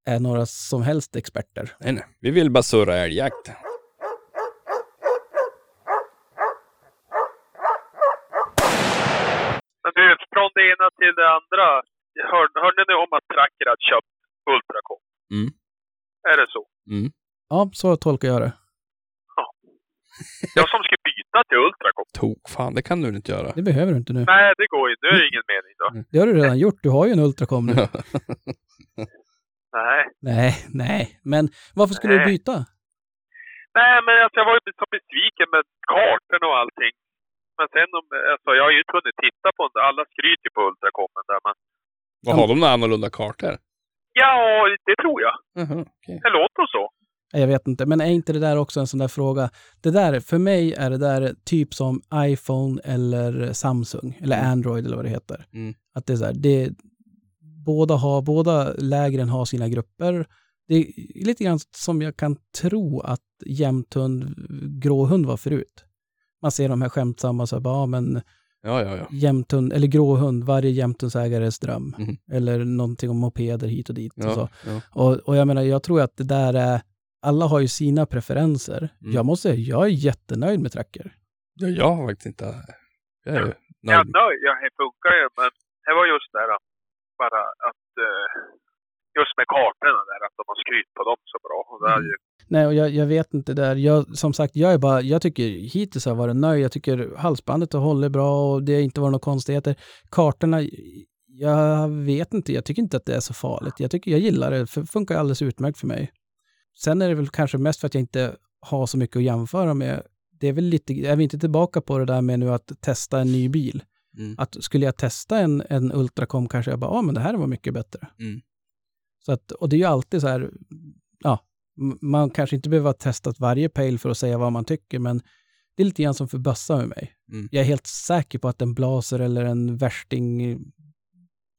är några som helst experter. Nej, nej. Vi vill bara surra älgjakt. Men du, från det ena till det andra. Hör, hörde ni om att Tracker hade köpt Ultracom? Mm. Är det så? Mm. Ja, så tolkar jag det. [LAUGHS] Jag som ska byta till Ultracom. Tok, fan det kan du inte göra. Det behöver du inte nu. Nej, det går ju. Nu är det ingen mening då. Det har du redan gjort. Du har ju en Ultracom nu. [LAUGHS] Nej. nej, nej. Men varför skulle du Nej. byta? Nej, men alltså, jag var ju så besviken med kartorna och allting. Men sen, om, alltså, jag har ju inte hunnit titta på den. Alla skryter ju på Ultracomen där, men Vad har de några annorlunda kartor? ja, det tror jag. Jaha, okej. Det låter så. Jag vet inte, men är inte det där också en sån där fråga? Det där, för mig är det där typ som iPhone eller Samsung, eller Mm. Android eller vad det heter. Mm. Att det är så här, det, båda, har, båda lägren har sina grupper. Det är lite grann som jag kan tro att jämthund, gråhund var förut. Man ser de här skämtsamma, så här, bara, ja men Ja, ja, ja. jämthund, eller gråhund, varje jämthundsägares dröm. Mhm. Eller någonting om mopeder hit och dit. Och, så. ja, ja. Och, och jag menar, jag tror att det där är, alla har ju sina preferenser. Mm. Jag måste säga, jag är jättenöjd med Tracker. ja jag har faktiskt inte... Jag är Jag är nöjd. nöjd. Ja, det funkar ju, men det var just det där bara att... eh, just med kartorna där, att de har skryt på dem så bra. Och det är ju, Nej, och jag, jag vet inte där. Jag, som sagt, jag är bara, jag tycker hittills har jag varit nöjd. Jag tycker halsbandet har hållit bra och det har inte varit några konstigheter. Kartorna, jag vet inte, jag tycker inte att det är så farligt. Jag tycker jag gillar det, det funkar alldeles utmärkt för mig. Sen är det väl kanske mest för att jag inte har så mycket att jämföra med. Det är väl lite, är vi inte tillbaka på det där med nu att testa en ny bil? Mm. Att skulle jag testa en, en Ultracom kanske jag bara, ja ah, men det här var mycket bättre. Mm. Så att, och det är ju alltid så här, ja, man kanske inte behöver ha testat varje pejl för att säga vad man tycker, men det är lite grann som för bössa med mig. Mm. Jag är helt säker på att en blaser eller en värsting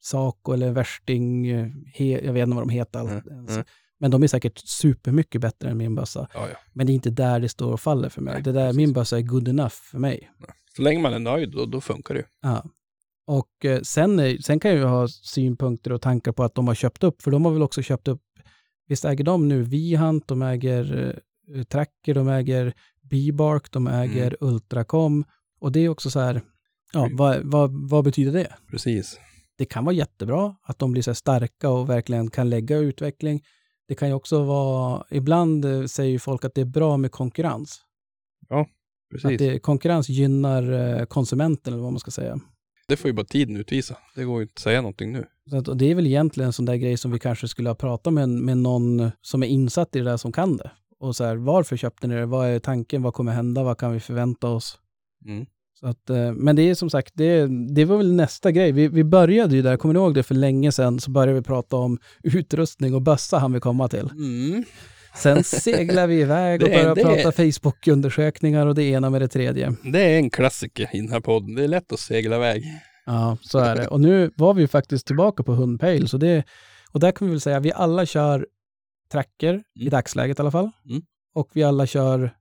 Saco eller värsting, eh, he, jag vet inte vad de heter. Mm, ens. Mm. Men de är säkert supermycket bättre än min bössa. Ja, ja. Men det är inte där det står och faller för mig. Nej, det där, precis. min bössa är good enough för mig. Så länge man är nöjd, då, då funkar det. Ja. Och eh, sen, är- sen kan jag ju ha synpunkter och tankar på att de har köpt upp, för de har väl också köpt upp, visst äger de nu Vihant, de äger eh, Tracker, de äger B-Bark, de äger Ultracom. Och det är också så här, ja, Mm. vad, vad, vad betyder det? Precis. Det kan vara jättebra att de blir så här starka och verkligen kan lägga utveckling. Det kan ju också vara, ibland eh, säger ju folk att det är bra med konkurrens. Att Precis. Det... det, konkurrens gynnar eh, konsumenten eller vad man ska säga. får ju bara tiden utvisa. Det går ju inte att säga någonting nu. Att, och det är väl egentligen en sån där grej som vi kanske skulle ha pratat med, med någon som är insatt i det där som kan det. Och så här, varför köpte ni det? Vad är tanken? Vad kommer hända? Vad kan vi förvänta oss? Mm. Så att, eh, men det är som sagt, det, det var väl nästa grej. Vi, vi började ju där, kommer ni ihåg det för länge sedan, så började vi prata om utrustning och bössa han vi komma till. Mm. Sen seglar vi iväg och [LAUGHS] Det är- prata Facebook-undersökningar och det ena med det tredje. Det är en klassiker i den här podden. Det är lätt att segla iväg. Ja, så är det. Och nu var vi ju faktiskt tillbaka på hundpejl, så det, och där kan vi väl säga, vi alla kör tracker, i Mm. dagsläget i alla fall. Mm. Och vi alla kör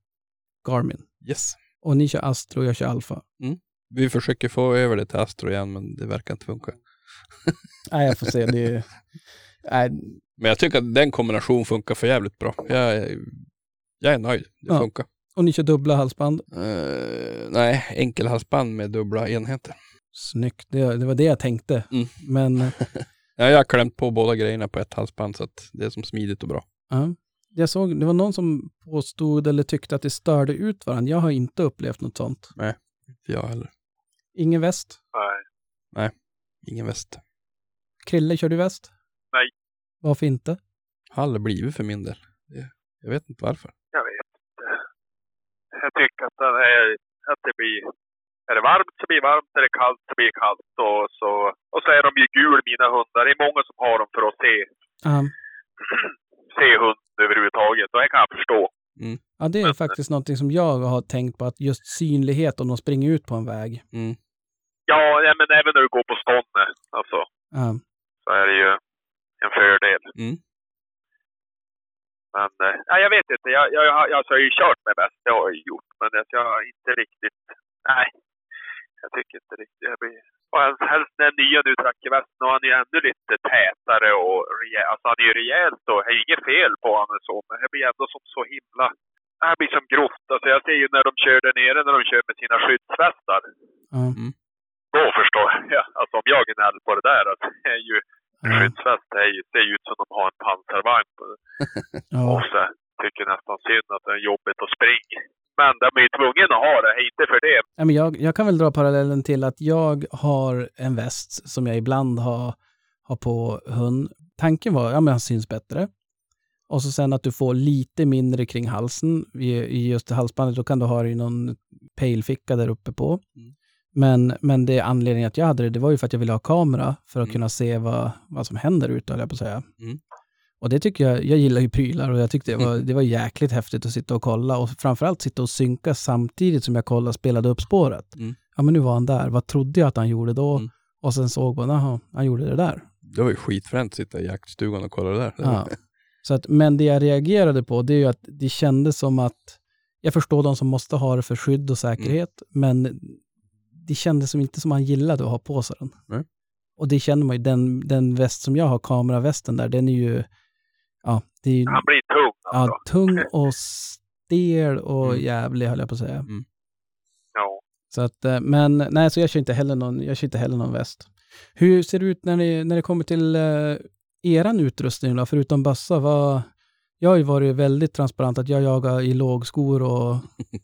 Garmin. Yes. Och ni kör Astro och jag kör Alfa. Vi försöker få över det till Astro igen, men det verkar inte funka. [LAUGHS] Nej, jag får se. Det är, nej, Men jag tycker att den kombinationen funkar för jävligt bra. Jag är, jag är nöjd. Det Ja. funkar. och ni kör dubbla halsband. Eh, nej, enkelhalsband med dubbla enheter. Snyggt. Det, det var det jag tänkte. Mm. Men [LAUGHS] Ja, jag har klämt på båda grejerna på ett halsband så att det är som smidigt och bra. ja, jag såg, det var någon som påstod eller tyckte att det störde ut varandra. Jag har inte upplevt något sånt. Inte jag heller. Ingen väst. Nej. Ingen väst. Krille, kör du väst? Nej. Varför inte? Har aldrig blivit för min del. Jag vet inte varför. Jag vet inte. Jag tycker att det, är, att det blir... Är det varmt så blir det varmt, är det kallt så blir det kallt. Och så, och så är de ju gul mina hundar. Det är många som har dem för att se, Ja. [CLEARS THROAT] se hund överhuvudtaget. Och det kan jag förstå. Ja, det är faktiskt någonting som jag har tänkt på, att just synlighet om de springer ut på en väg. Mm. Ja, ja, men även när du går på ståndet alltså, Ja. så är det ju en fördel. Mm. Men eh, ja, jag vet inte. Jag, jag, jag, har- alltså, jag har ju kört med bäst, det har jag ju gjort. Men alltså, jag har inte riktigt... Nej, jag tycker inte riktigt. Jag blir, och helst- helst den nya nu, Trackervästen, och han är ju ännu lite tätare och rejäl. Alltså han är ju rejält och det är inget fel på honom och så, men det blir ändå som så himla... Det här blir som grovt. Alltså jag ser ju när de kör där nere, när de kör med sina skyddsvästar. Ja. Då förstår jag. Alltså om jag gnäller på det där, alltså, det är ju Ja. skyddsväst, det är ju, ser ju ut som de har en pansarvagn. [LAUGHS] Ja. Och så tycker jag nästan synd att det är jobbigt att springa. Men de är ju tvungna att ha det, inte för det. Ja, men jag, jag kan väl dra parallellen till att jag har en väst som jag ibland har, har på hund. Tanken var, ja men han syns bättre. Och så sen att du får lite mindre kring halsen i, i just det halsbandet, då kan du ha det i någon pejlficka där uppe på. Mm. Men, men det anledningen att jag hade det, det var ju för att jag ville ha kamera för att Mm. kunna se vad, vad som händer ute, höll jag på att säga. Mm. Och det tycker jag, jag gillar ju prylar och jag tyckte det var, det var jäkligt häftigt att sitta och kolla och framförallt sitta och synka samtidigt som jag kollade spelade upp spåret. Mm. Ja men nu var han där, vad trodde jag att han gjorde då? Mm. Och sen såg man, jaha, han gjorde det där. Det var ju skitfränt att sitta i jaktstugan och kolla det där. Ja. Så att, men det jag reagerade på det är ju att det kändes som att, jag förstår de som måste ha det för skydd och säkerhet, men det kändes som inte som han gillade att ha på sig den. Och det känner man ju, den, den väst som jag har, kameravästen där, den är ju, ja, det är ju Han blir tung alltså. ja, tung [LAUGHS] och stel och Mm. jävlig höll jag på att säga. Ja. Så att, eh, men nej, så jag kör inte heller någon, jag kör inte heller någon väst. Hur ser det ut när det, när det kommer till eh, eran utrustning då, förutom bössa? Vad, Jag har ju varit väldigt transparent att jag jagar i lågskor och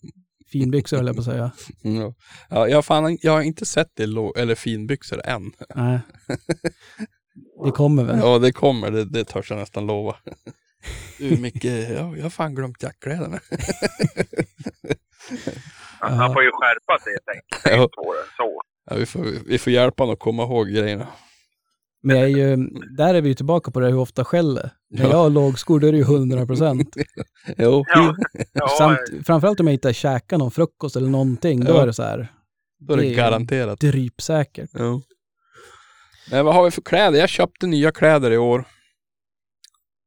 [LAUGHS] finbyxor höll jag på att säga. Ja, ja jag, har fan, jag har inte sett det eller finbyxor än. Nej. [LAUGHS] Det kommer väl. Ja, det kommer, det, det törs jag nästan lova. Du Micke, ja, jag har fan glömt jackkläderna. Han får ju skärpa sig helt enkelt. Ja. så. Vi, får, vi får hjälpa honom att komma ihåg grejerna. Men är ju, där är vi ju tillbaka på det hur ofta skäller. När Ja. jag har lågskor då är det ju 100 procent. [LAUGHS] Jo, Ja, ja, [LAUGHS] Samt, framförallt om jag inte har käkat någon frukost eller någonting, då är det så här då är det det är- garanterat. drypsäkert. Ja. Men vad har vi för kläder? Jag köpte nya kläder i år.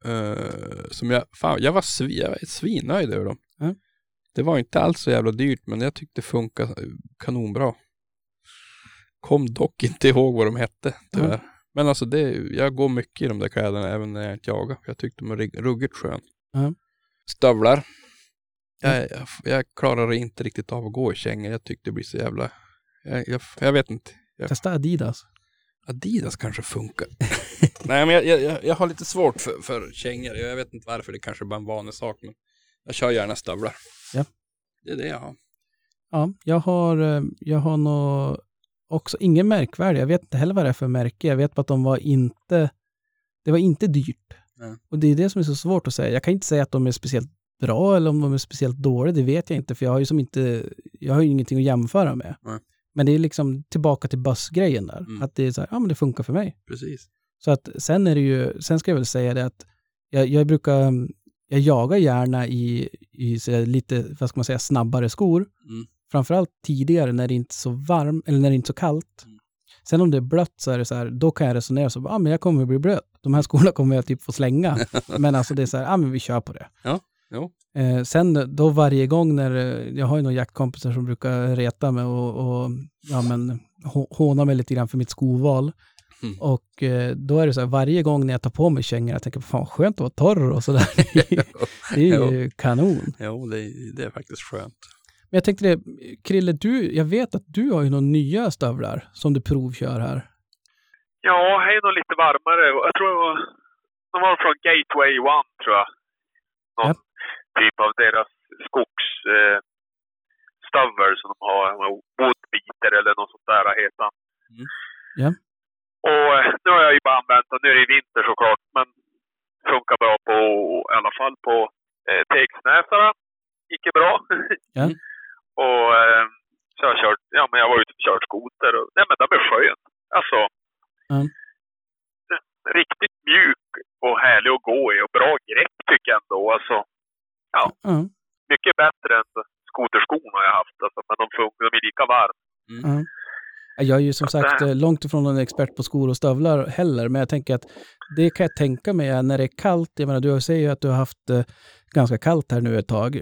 Eh, som jag, fan, jag var, svi, jag var svinnöjd över dem. Ja. Det var inte alls så jävla dyrt, men jag tyckte det funkade kanonbra. Kom dock inte ihåg vad de hette, tyvärr. Men alltså det, jag går mycket i de där kläderna även när jag inte jagar. Jag tyckte de var ruggigt skön. Ja. Stövlar. Jag, jag, jag klarar inte riktigt av att gå i kängor. Jag tyckte det blir så jävla... Jag, jag, jag vet inte. Testa Adidas. Adidas kanske funkar. [LAUGHS] Nej, men jag, jag, jag har lite svårt för, för kängor. Jag vet inte varför, det kanske bara är en vanlig sak. Men jag kör gärna stövlar. Ja. Det är det jag har. Ja, jag har, eh, jag har nog också, ingen märkvärdig, jag vet inte heller vad det är för märke. Jag vet bara att de var inte, det var inte dyrt. Nej. Och det är det som är så svårt att säga. Jag kan inte säga att de är speciellt bra eller om de är speciellt dåliga, det vet jag inte, för jag har ju som inte, jag har ju ingenting att jämföra med. Nej. Men det är liksom tillbaka till bussgrejen där. Mm. Att det är så här, ja men det funkar för mig. Precis. Så att sen är det ju, sen ska jag väl säga det att jag, jag brukar, jag jagar gärna i, i lite, vad ska man säga, snabbare skor. Mm. Framförallt tidigare när det inte är så varmt, eller när det inte är så kallt. Mm. Sen om det är blött så är det så här, då kan jag resonera så, ja ah, men jag kommer bli blöt. De här [LAUGHS] skorna kommer jag typ få slänga. [LAUGHS] men alltså det är så här, ja ah, men vi kör på det. Ja. Eh, sen då varje gång när, eh, jag har ju några jaktkompisar som brukar reta mig och, och ja men hå- håna mig lite grann för mitt skoval. Mm. Och eh, då är det så här, varje gång när jag tar på mig kängor, jag tänker, fan skönt att vara torr och sådär. [LAUGHS] det är ju kanon. Jo, det, är- det är faktiskt skönt. Men jag tänkte det, Krille, du, jag vet att du har ju några nya stövlar som du provkör här. Ja, här är nog lite varmare. Jag tror det var, de var från Gateway One, tror jag. Någon typ av deras skogs eh, som de har. Woodbeater eller något sånt där heter. Mm. Ja. Och eh, nu har jag ju bara använt den. Nu är det vinter såklart, men funkar bra på, i alla fall på eh, tegsnäsarna. Gick det bra. [LAUGHS] Ja. och eh, så har jag kört, ja men jag var ute och kört skoter och, nej men de är skön. Alltså, Ja. riktigt mjuk och härlig att gå i och bra grepp tycker jag ändå. Alltså, Ja. mycket bättre än skoterskorna jag haft. Alltså, men de funkar, de är lika varma. Ja. Jag är ju som sagt eh, långt ifrån någon expert på skor och stövlar heller, men jag tänker att det kan jag tänka mig är när det är kallt. Jag menar, du säger ju att du har haft eh, ganska kallt här nu ett tag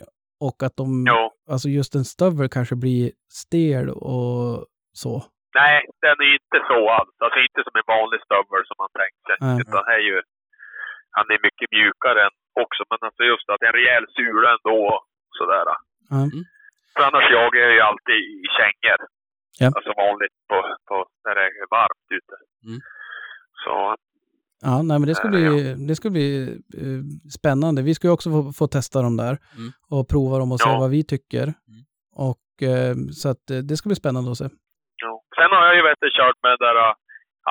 och att de, Jo. alltså just en stövel kanske blir stel och så. Nej, den är inte så alls. Alltså inte som en vanlig stövel som man sig. Nej. Utan här är ju, han är mycket mjukare än också. Men alltså just att det är en rejäl sula ändå. och Sådär. Ja. För annars jagar jag ju alltid i kängor. Ja. Alltså vanligt på, på när det är varmt ute. Mm. Så Ja, nej, men det ska Eh, bli, det ska bli eh, spännande. Vi ska ju också få, få testa dem där Mm. och prova dem och se Ja. vad vi tycker. Mm. Och eh, så att det ska bli spännande att se. ja. Sen har jag ju vet kört med där uh,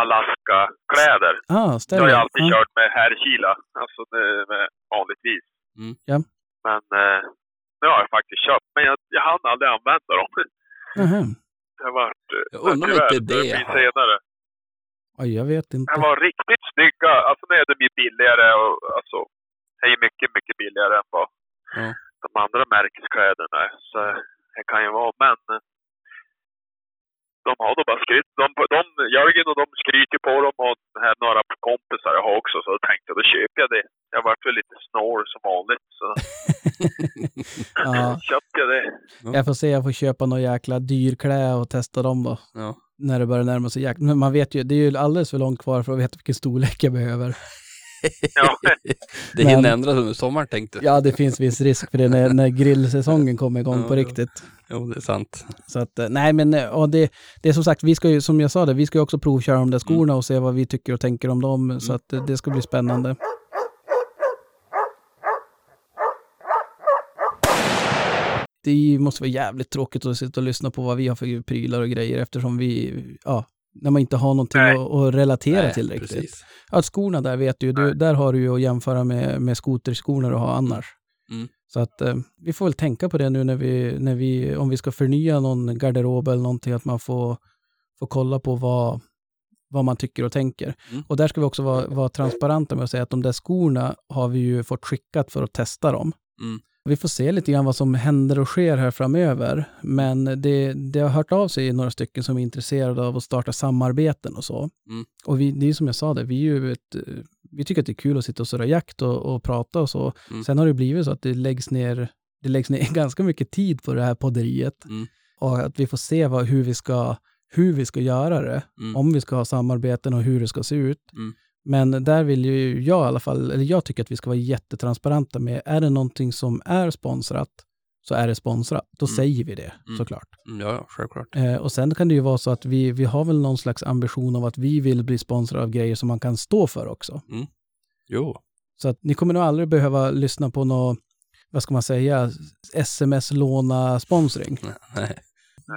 Alaska-kläder. Ah, Jag har ju alltid ja. kört med herrkila. Alltså det, med, vanligtvis. Mm. Ja. Men eh, nu har jag faktiskt köpt. Men jag, jag hann aldrig använda dem. Aha. Det har varit... eh, Jag undrar om tyvärr, inte det blir senare. Oj, jag vet inte. De var riktigt snygga. Alltså nu är de ju billigare och alltså... Det är mycket, mycket billigare än vad Ja. de andra märkeskläderna är. Så det kan ju vara. Men eh, de har då bara skrytt. De, de, Jörgen och de skryter på dem och här, några kompisar jag har också. Så då tänkte jag, då köper jag det. Jag vart väl lite snål som vanligt. Så [LAUGHS] Ja, [LAUGHS] köpte jag det. jag får se, jag får köpa några jäkla dyrklä och testa dem då. Ja. När det börjar närma sig jakt. Men man vet ju, det är ju alldeles för långt kvar för att veta vilken storlek jag behöver. Ja. [LAUGHS] det hinner men, ändras under sommaren tänkte jag. Ja, det finns viss risk för det när, när grillsäsongen kommer igång på riktigt. Jo, det är sant. Så att, eh, nej men eh, och det, det är som sagt, vi ska ju, som jag sa det, vi ska ju också provköra de där mm. skorna och se vad vi tycker och tänker om dem. Så mm. att eh, det ska bli spännande. Det måste vara jävligt tråkigt att sitta och lyssna på vad vi har för prylar och grejer eftersom vi, ja, när man inte har någonting Nej. att, att relatera Nej, till riktigt. precis. Ja, skorna där vet du, du där har du ju att jämföra med, med skoterskorna du har annars. Mm. Så att eh, vi får väl tänka på det nu när vi, när vi, om vi ska förnya någon garderob eller någonting, att man får, får kolla på vad, vad man tycker och tänker. Mm. Och där ska vi också vara, vara transparenta med att säga att de där skorna har vi ju fått skickat för att testa dem. Mm. Vi får se lite grann vad som händer och sker här framöver. Men det, det har hört av sig några stycken som är intresserade av att starta samarbeten och så. Mm. Och vi, det är som jag sa, det, vi, är ju ett, vi tycker att det är kul att sitta och surra jakt och, och prata och så. Mm. Sen har det blivit så att det läggs ner, det läggs ner [LAUGHS] ganska mycket tid på det här podderiet. Mm. Och att vi får se vad, hur, vi ska, hur vi ska göra det. Mm. Om vi ska ha samarbeten och hur det ska se ut. Mm. Men där vill ju jag i alla fall, eller jag tycker att vi ska vara jättetransparenta med, är det någonting som är sponsrat, så är det sponsrat. Då Mm. säger vi det Mm. såklart. Mm, ja, självklart. Eh, och sen kan det ju vara så att vi, vi har väl någon slags ambition av att vi vill bli sponsrade av grejer som man kan stå för också. Jo. Så att ni kommer nog aldrig behöva lyssna på något, vad ska man säga, sms-låna-sponsring. [LAUGHS] Nej.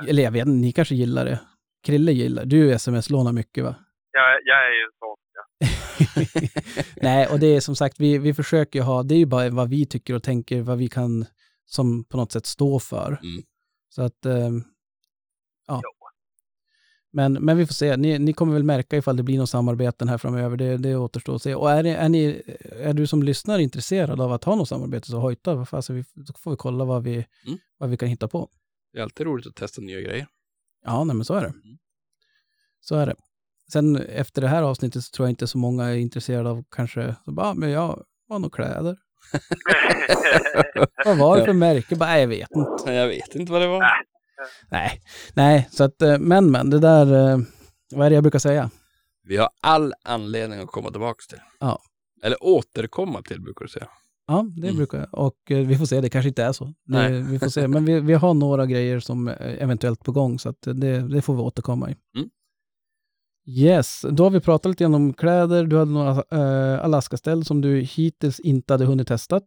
Eller jag vet inte, ni kanske gillar det. Krille gillar, du sms-lånar mycket va? Jag, jag är ju en sån. [LAUGHS] Nej, och det är som sagt, vi, vi försöker ju ha, det är ju bara vad vi tycker och tänker, vad vi kan som på något sätt stå för. Mm. Så att, ehm, ja. Jo. Men, men vi får se, ni, ni kommer väl märka ifall det blir något samarbeten här framöver, det, det återstår att se. Och är, är, ni, är du som lyssnar intresserad av att ha något samarbete så hojta, vi, då får vi kolla vad vi, Mm. vad vi kan hitta på. Det är alltid roligt att testa nya grejer. Ja, nej men så är det. Mm. Så är det. Sen efter det här avsnittet så tror jag inte så många är intresserade av kanske, så bara, "Ah, men jag har nog kläder. [LAUGHS] Vad var det för märke? Bara, "Nej, jag vet inte. Jag vet inte vad det var. Nej, nej, så att, eh, men men, det där, eh, vad är det jag brukar säga? Vi har all anledning att komma tillbaka till. Ja. Eller återkomma till, brukar du säga. Ja, det Mm. brukar jag. Och eh, vi får se, det kanske inte är så. Det, Nej. vi får se, men vi, vi har några grejer som är eventuellt på gång, så att det, det får vi återkomma i. Mm. Yes, då har vi pratat lite grann om kläder. Du hade några äh, Alaska-ställ som du hittills inte hade hunnit testat.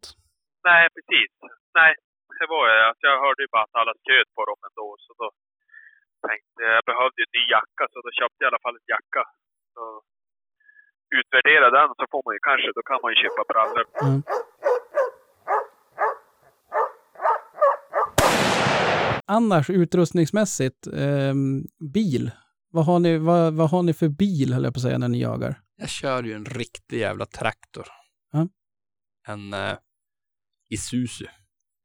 Nej, precis. Nej, det var ju att jag hörde ju bara att alla sköt på dem ändå. Så då tänkte jag, jag behövde ju en ny jacka, så då köpte jag i alla fall en jacka. Så utvärdera den så får man ju kanske, då kan man ju köpa brallor. Mm. Annars utrustningsmässigt, ehm, bil. Vad har, ni, vad, vad har ni för bil, höll jag på att säga, när ni jagar? Jag kör ju en riktig jävla traktor. Ja. En uh, Isuzu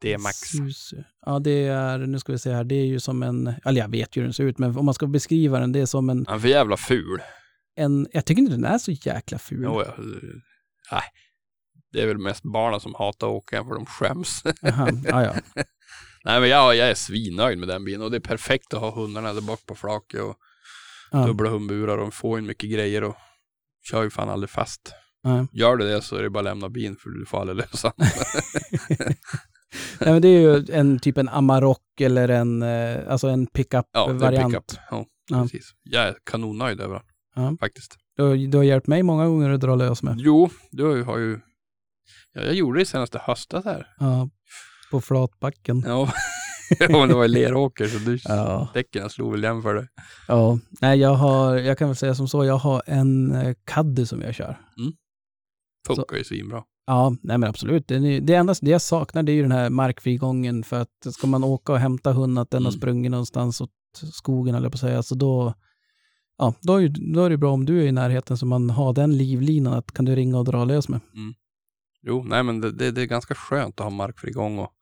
D-Max. Suzu. Ja, det är, nu ska vi se här, det är ju som en, eller jag vet ju hur den ser ut, men om man ska beskriva den, det är som en, Han är för jävla ful. en jag tycker inte den är så jäkla ful. Jo, ja. Nej. Det är väl mest barnen som hatar att åka för de skäms. Aha, ja, ja. [LAUGHS] Nej men jag, jag är svinnöjd med den bilen och det är perfekt att ha hundarna där bak på flaket och ja. dubbla hundburar och få in mycket grejer och kör ju fan aldrig fast. ja. Gör du det så är det bara att lämna bilen för du får aldrig lösa. Nej, men det är ju en typ en Amarok eller en, eh, alltså en Ja, pickup-variant. pickup. Ja, Ja. precis. Jag är kanonnöjd över den. Ja. Faktiskt. du, har- du har hjälpt mig många gånger att dra lös med. Jo, du har ju, har ju ja, jag gjorde det senaste höstas här. Ja, på flatbacken. Ja, [LAUGHS] [LAUGHS] men det var i Leråker så du, Ja. däcken slog väl igen för det. Ja, nej jag har, jag kan väl säga som så, jag har en eh, Caddy som jag kör. Funkar ju svinbra. Ja, nej men absolut. Det, är, det enda det jag saknar det är ju den här markfrigången för att ska man åka och hämta hunden att den har Mm. sprungit någonstans åt skogen eller på att säga, så då, ja, då är, då är det bra om du är i närheten så man har den livlinan att kan du ringa och dra lös med. Jo, nej men det, det, det är ganska skönt att ha markfri gång och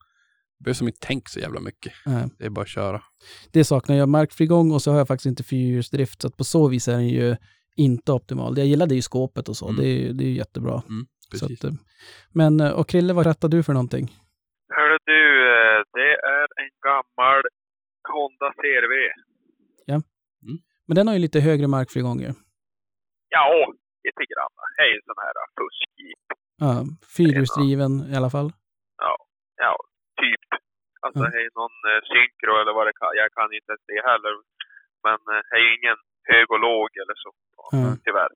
behövs som inte tänka så jävla mycket. Nej. Det är bara att köra. Det saknar jag, markfrigång och så har jag faktiskt inte fyrhjulsdrift så att på så vis är den ju inte optimal. Jag gillade ju skåpet och så, Mm. det, är, det är ju jättebra. Så Precis. att, eh, men, eh, och Krille, vad rattar du för någonting? Hörru du, eh, det är en gammal Honda CRV. Men den har ju lite högre markfrigång ju. Ja, lite grann. Det är en sån här fuskjeep. Ja, fyrhjulsdriven i alla fall. Ja, typ. Alltså Mm. det är någon eh, synkro eller vad det kan. Jag kan inte ens det heller. Men eh, det är ingen hög och låg eller så. Mm. Tyvärr.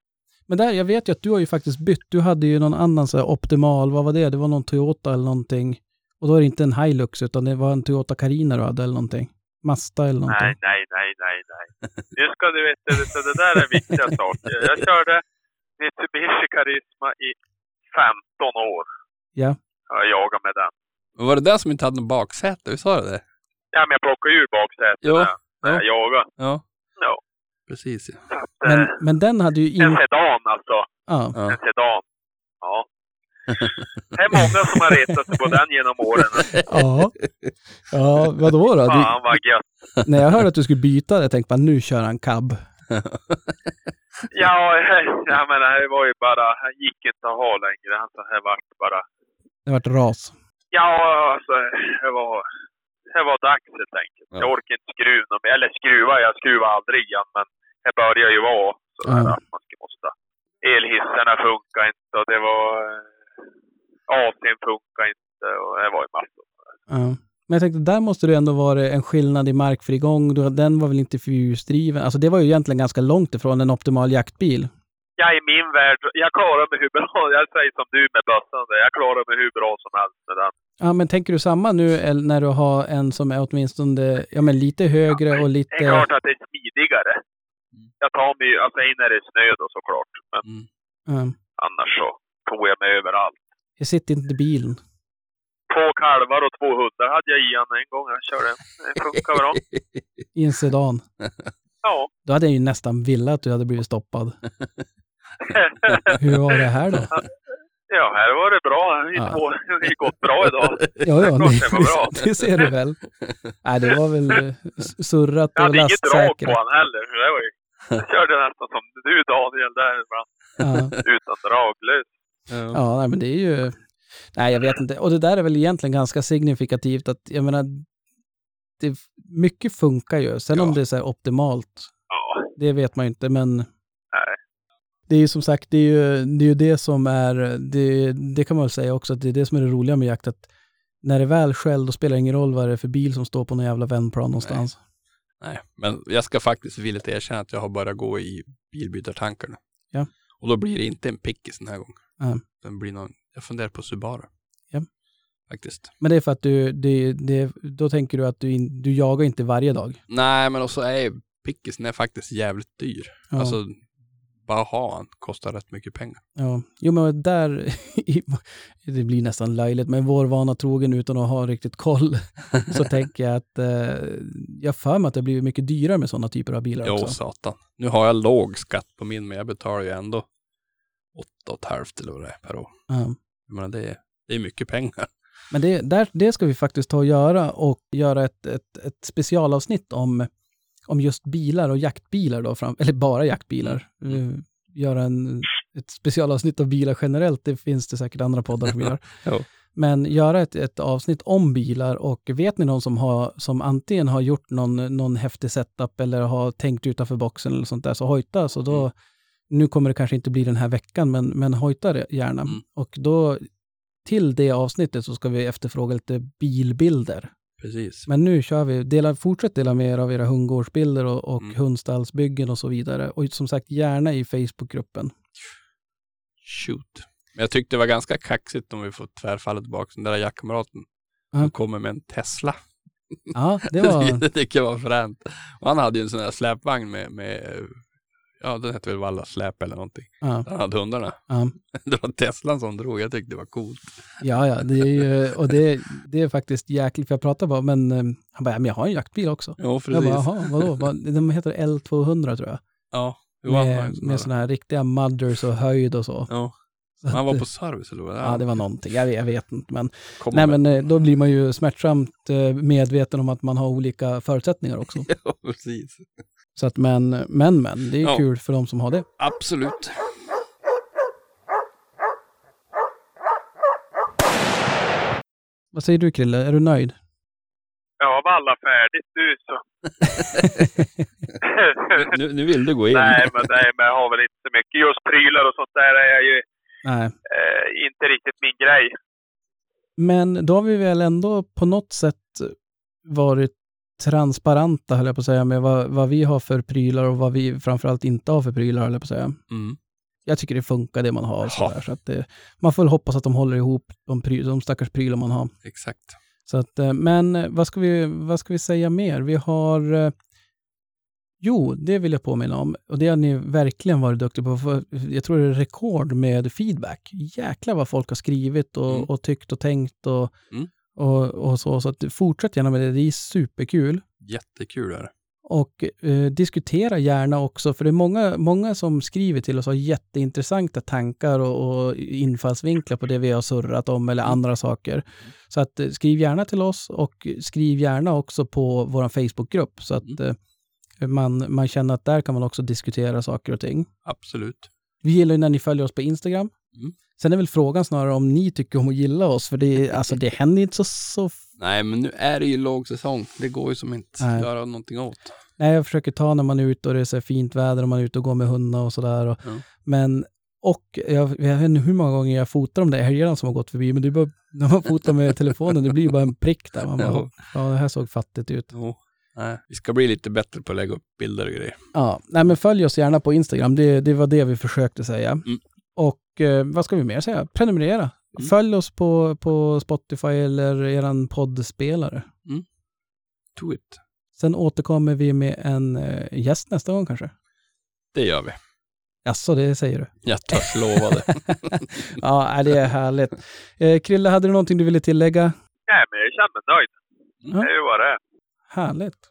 Men där, jag vet ju att du har ju faktiskt bytt. Du hade ju någon annan så här optimal, vad var det? Det var någon Toyota eller någonting. Och då är det inte en Hilux, utan det var en Toyota Carina du hade eller någonting. Masta eller någonting. Nej, nej, nej, nej, nej. Nu ska du veta, det, det där är viktiga [LAUGHS] saker. Jag körde Mitsubishi Karisma i 15 år. Ja. Jag jagade med den. Men var det där som inte hade någon baksäte? Visst var det det? Ja, men jag plockade ur baksätet Jo, när, när jag jagade. Ja. Ja. Precis ja. Att, Men, eh, men den hade ju en inte... sedan alltså. Ja. ja. En sedan. Ja. Det är många som har retat sig på den genom åren. [LAUGHS] Ja. Ja, vadå då? Du, Fan vad gött. när jag hörde att du skulle byta det, tänkte man nu kör han cab. Ja, [LAUGHS] jag menar, det var ju bara, han gick inte att ha längre. Han så här vart bara, Det vart ras. Ja alltså, det var, det var dags helt enkelt. Ja. Jag orkar inte skruva. Eller skruva, jag skruvar aldrig igen, men det börjar ju vara så där Ja. att man ska måste. Elhissarna funkar inte och det var, eh, AC'n funkar inte och det var ju massor. Ja. Men jag tänkte, där måste det ändå vara en skillnad i markfrigång. Den var väl inte fyrhjulsdriven? Alltså det var ju egentligen ganska långt ifrån en optimal jaktbil. Jag i min värld, jag klarar mig hur bra, jag säger som du med bössan, där, jag klarar mig hur bra som helst med den. Ja, men tänker du samma nu eller när du har en som är åtminstone ja, men lite högre och Det är lite... klart att det är smidigare. Jag tar mig alltså in när det är snö då såklart. Men Mm. Ja. annars så tog jag mig överallt. Jag sitter inte i bilen. Två kalvar och två hundar hade jag i han en gång. Jag körde. Det funkar bra. I en sedan. [LAUGHS] Ja. Då hade jag ju nästan velat att du hade blivit stoppad. Hur var det här då? ja, här var det bra. Det Ja. har gått bra idag. Ja, ja, det bra. det, [LAUGHS] det ser du väl. Nej, det var väl eh, surrat Jag och hade inget drag på lastsäkrat. han heller. Det var ju, jag körde nästan som du Daniel där ibland. Ja. Utan draglös. Ja. Ja, nej, men det är ju... Nej, jag vet inte. Och det där är väl egentligen ganska signifikativt att, jag menar, det, mycket funkar ju. Sen om Ja. det är så optimalt, Ja. det vet man ju inte, men Nej. det är ju som sagt, det är ju det, är ju det som är, det, det kan man väl säga också, att det är det som är det roliga med jakt, att när det väl skäll, då spelar det ingen roll vad det är för bil som står på någon jävla vändplan någonstans. Nej, men jag ska faktiskt villigt erkänna att jag har börjat gå i bilbytartankar nu. Ja. Och då blir det inte en pickis den här gången. Ja. Den blir någon, jag funderar på Subaru. Faktiskt. Men det är för att du, det, det, då tänker du att du, in, du jagar inte varje dag. Nej, men också är pickisen är faktiskt jävligt dyr. Ja. Alltså, bara ha han kostar rätt mycket pengar. Ja, jo men där, [LAUGHS] det blir nästan löjligt, men vår vana trogen utan att ha riktigt koll, [LAUGHS] så tänker jag att eh, jag för mig att det blir mycket dyrare med sådana typer av bilar Jo, också. satan. Nu har jag låg skatt på min, men jag betalar ju ändå åtta och ett halvt eller vad det är per år. Ja. Jag menar, det är, det är mycket pengar. Men det, där, det ska vi faktiskt ta och göra och göra ett, ett, ett specialavsnitt om, om just bilar och jaktbilar då, fram, eller bara jaktbilar. Mm. Eh, Göra en, ett specialavsnitt av bilar generellt, det finns det säkert andra poddar som gör. [LAUGHS] Men göra ett, ett avsnitt om bilar och vet ni någon som, har, som antingen har gjort någon, någon häftig setup eller har tänkt utanför boxen eller sånt där, så hojta. Så då, Mm. Nu kommer det kanske inte bli den här veckan, men, men hojta det gärna. Mm. Och då till det avsnittet så ska vi efterfråga lite bilbilder. Precis. Men nu kör vi, dela, fortsätt dela med er av era hundgårdsbilder och, och Mm. hundstallsbyggen och så vidare. Och som sagt, gärna i Facebookgruppen. Shoot. Men jag tyckte det var ganska kaxigt om vi får tvärfalla tillbaka. Den där jaktkamraten Ja. som kommer med en Tesla. Ja, det [LAUGHS] var... det tycker jag var fränt. Och han hade ju en sån där släpvagn med, med ja den hette väl Valla släp eller någonting. ja, Han hade hundarna. ja. [LAUGHS] Det var Teslan som drog. Jag tyckte det var coolt. Ja, ja, det är ju, och det, det är faktiskt jäkligt, för jag pratar bara, men eh, han bara, men jag har en jaktbil också. Jo, Jag precis. bara, jaha, vadå? Vad- De heter L200 tror jag. ja, jo, Med, med sådana här riktiga mudders och höjd och så. Ja, att, han var på service eller vad Ja, det var någonting. Jag, jag vet inte, men, nej, med. men eh, då blir man ju smärtsamt eh, medveten om att man har olika förutsättningar också. [LAUGHS] Ja, precis. Så att, men, men, men, det är Ja. kul för de som har det. Absolut. Vad säger du Krille, är du nöjd? Ja, var alla färdigt nu så. [LAUGHS] Nu, nu vill du gå in. nej, men, nej, men jag har väl inte så mycket. Just prylar och sånt där är ju Nej. eh, inte riktigt min grej. Men då har vi väl ändå på något sätt varit transparenta, höll jag på att säga, med vad, vad vi har för prylar och vad vi framförallt inte har för prylar, höll jag på att säga. Mm. jag tycker det funkar det man har. och Ja. sådär. Så att det, man får väl hoppas att de håller ihop de, pry, de stackars prylar man har. Exakt. Så att, eh, men eh, vad ska, vi, vad ska vi säga mer? Vi har... eh, Jo, det vill jag påminna om. Och det har ni verkligen varit duktiga på. Jag tror det är rekord med feedback. Jäklar vad folk har skrivit och, Mm. och tyckt och tänkt och, Mm. Och, och så. Så att fortsätt gärna med det. Det är superkul. Jättekul är det. Och eh, diskutera gärna också, för det är många, många som skriver till oss och har jätteintressanta tankar och, och infallsvinklar på det vi har surrat om eller andra saker. Så att eh, skriv gärna till oss och skriv gärna också på vår Facebookgrupp så att eh, man, man känner att där kan man också diskutera saker och ting. Absolut. Vi gillar ju när ni följer oss på Instagram. Mm. Sen är väl frågan snarare om ni tycker om att gilla oss, för det, [LAUGHS] alltså, det händer inte så, så Nej, men nu är det ju lågsäsong. Det går ju som inte att göra någonting åt. Nej, jag försöker ta när man är ute och det är så fint väder och man är ute och går med hundar och sådär. Och, Ja. Men, och jag, jag vet inte hur många gånger jag fotar de där helgerna som har gått förbi, men det är bara, [LAUGHS] när man fotar med telefonen, det blir bara en prick där. Man bara, Ja. ja, det här såg fattigt ut. Jo. Nej, vi ska bli lite bättre på att lägga upp bilder och grejer. Ja, nej men följ oss gärna på Instagram, det, det var det vi försökte säga. Mm. Och eh, vad ska vi mer säga? Prenumerera. Mm. Följ oss på, på Spotify eller eran poddspelare. Do it. Sen återkommer vi med en eh, gäst nästa gång kanske. Det gör vi. Jaså, det säger du? Jag törs lova det. ja, [LAUGHS] det är härligt. Eh, Krille, hade du någonting du ville tillägga? Nej, men jag känner mig nöjd. Ja. Det är ju vad det är. Härligt.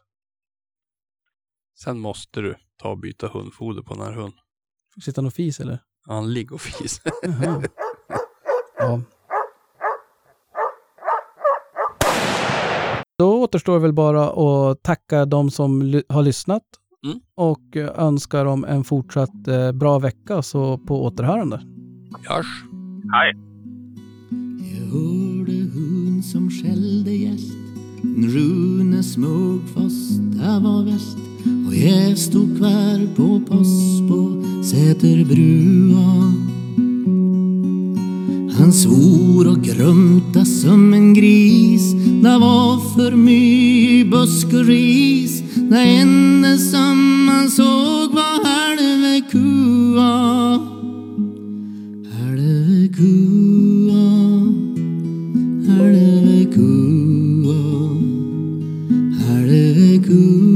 Sen måste du ta och byta hundfoder på den här hunden. Sitter han och fis eller? Han ligger och fis. [LAUGHS] Jaha. Ja. Då återstår väl bara att tacka de som ly- har lyssnat Mm. och önskar dem en fortsatt eh, bra vecka, så på återhörande. Görs. Hej! Jag hörde hon som skällde gäst Rune fast det var väst och jag stod kvar på post på Säterbrua. Han svor och grumta som en gris. Det var för mycket busk och ris. Det enda som man såg var halve kua. Halve kua. cool.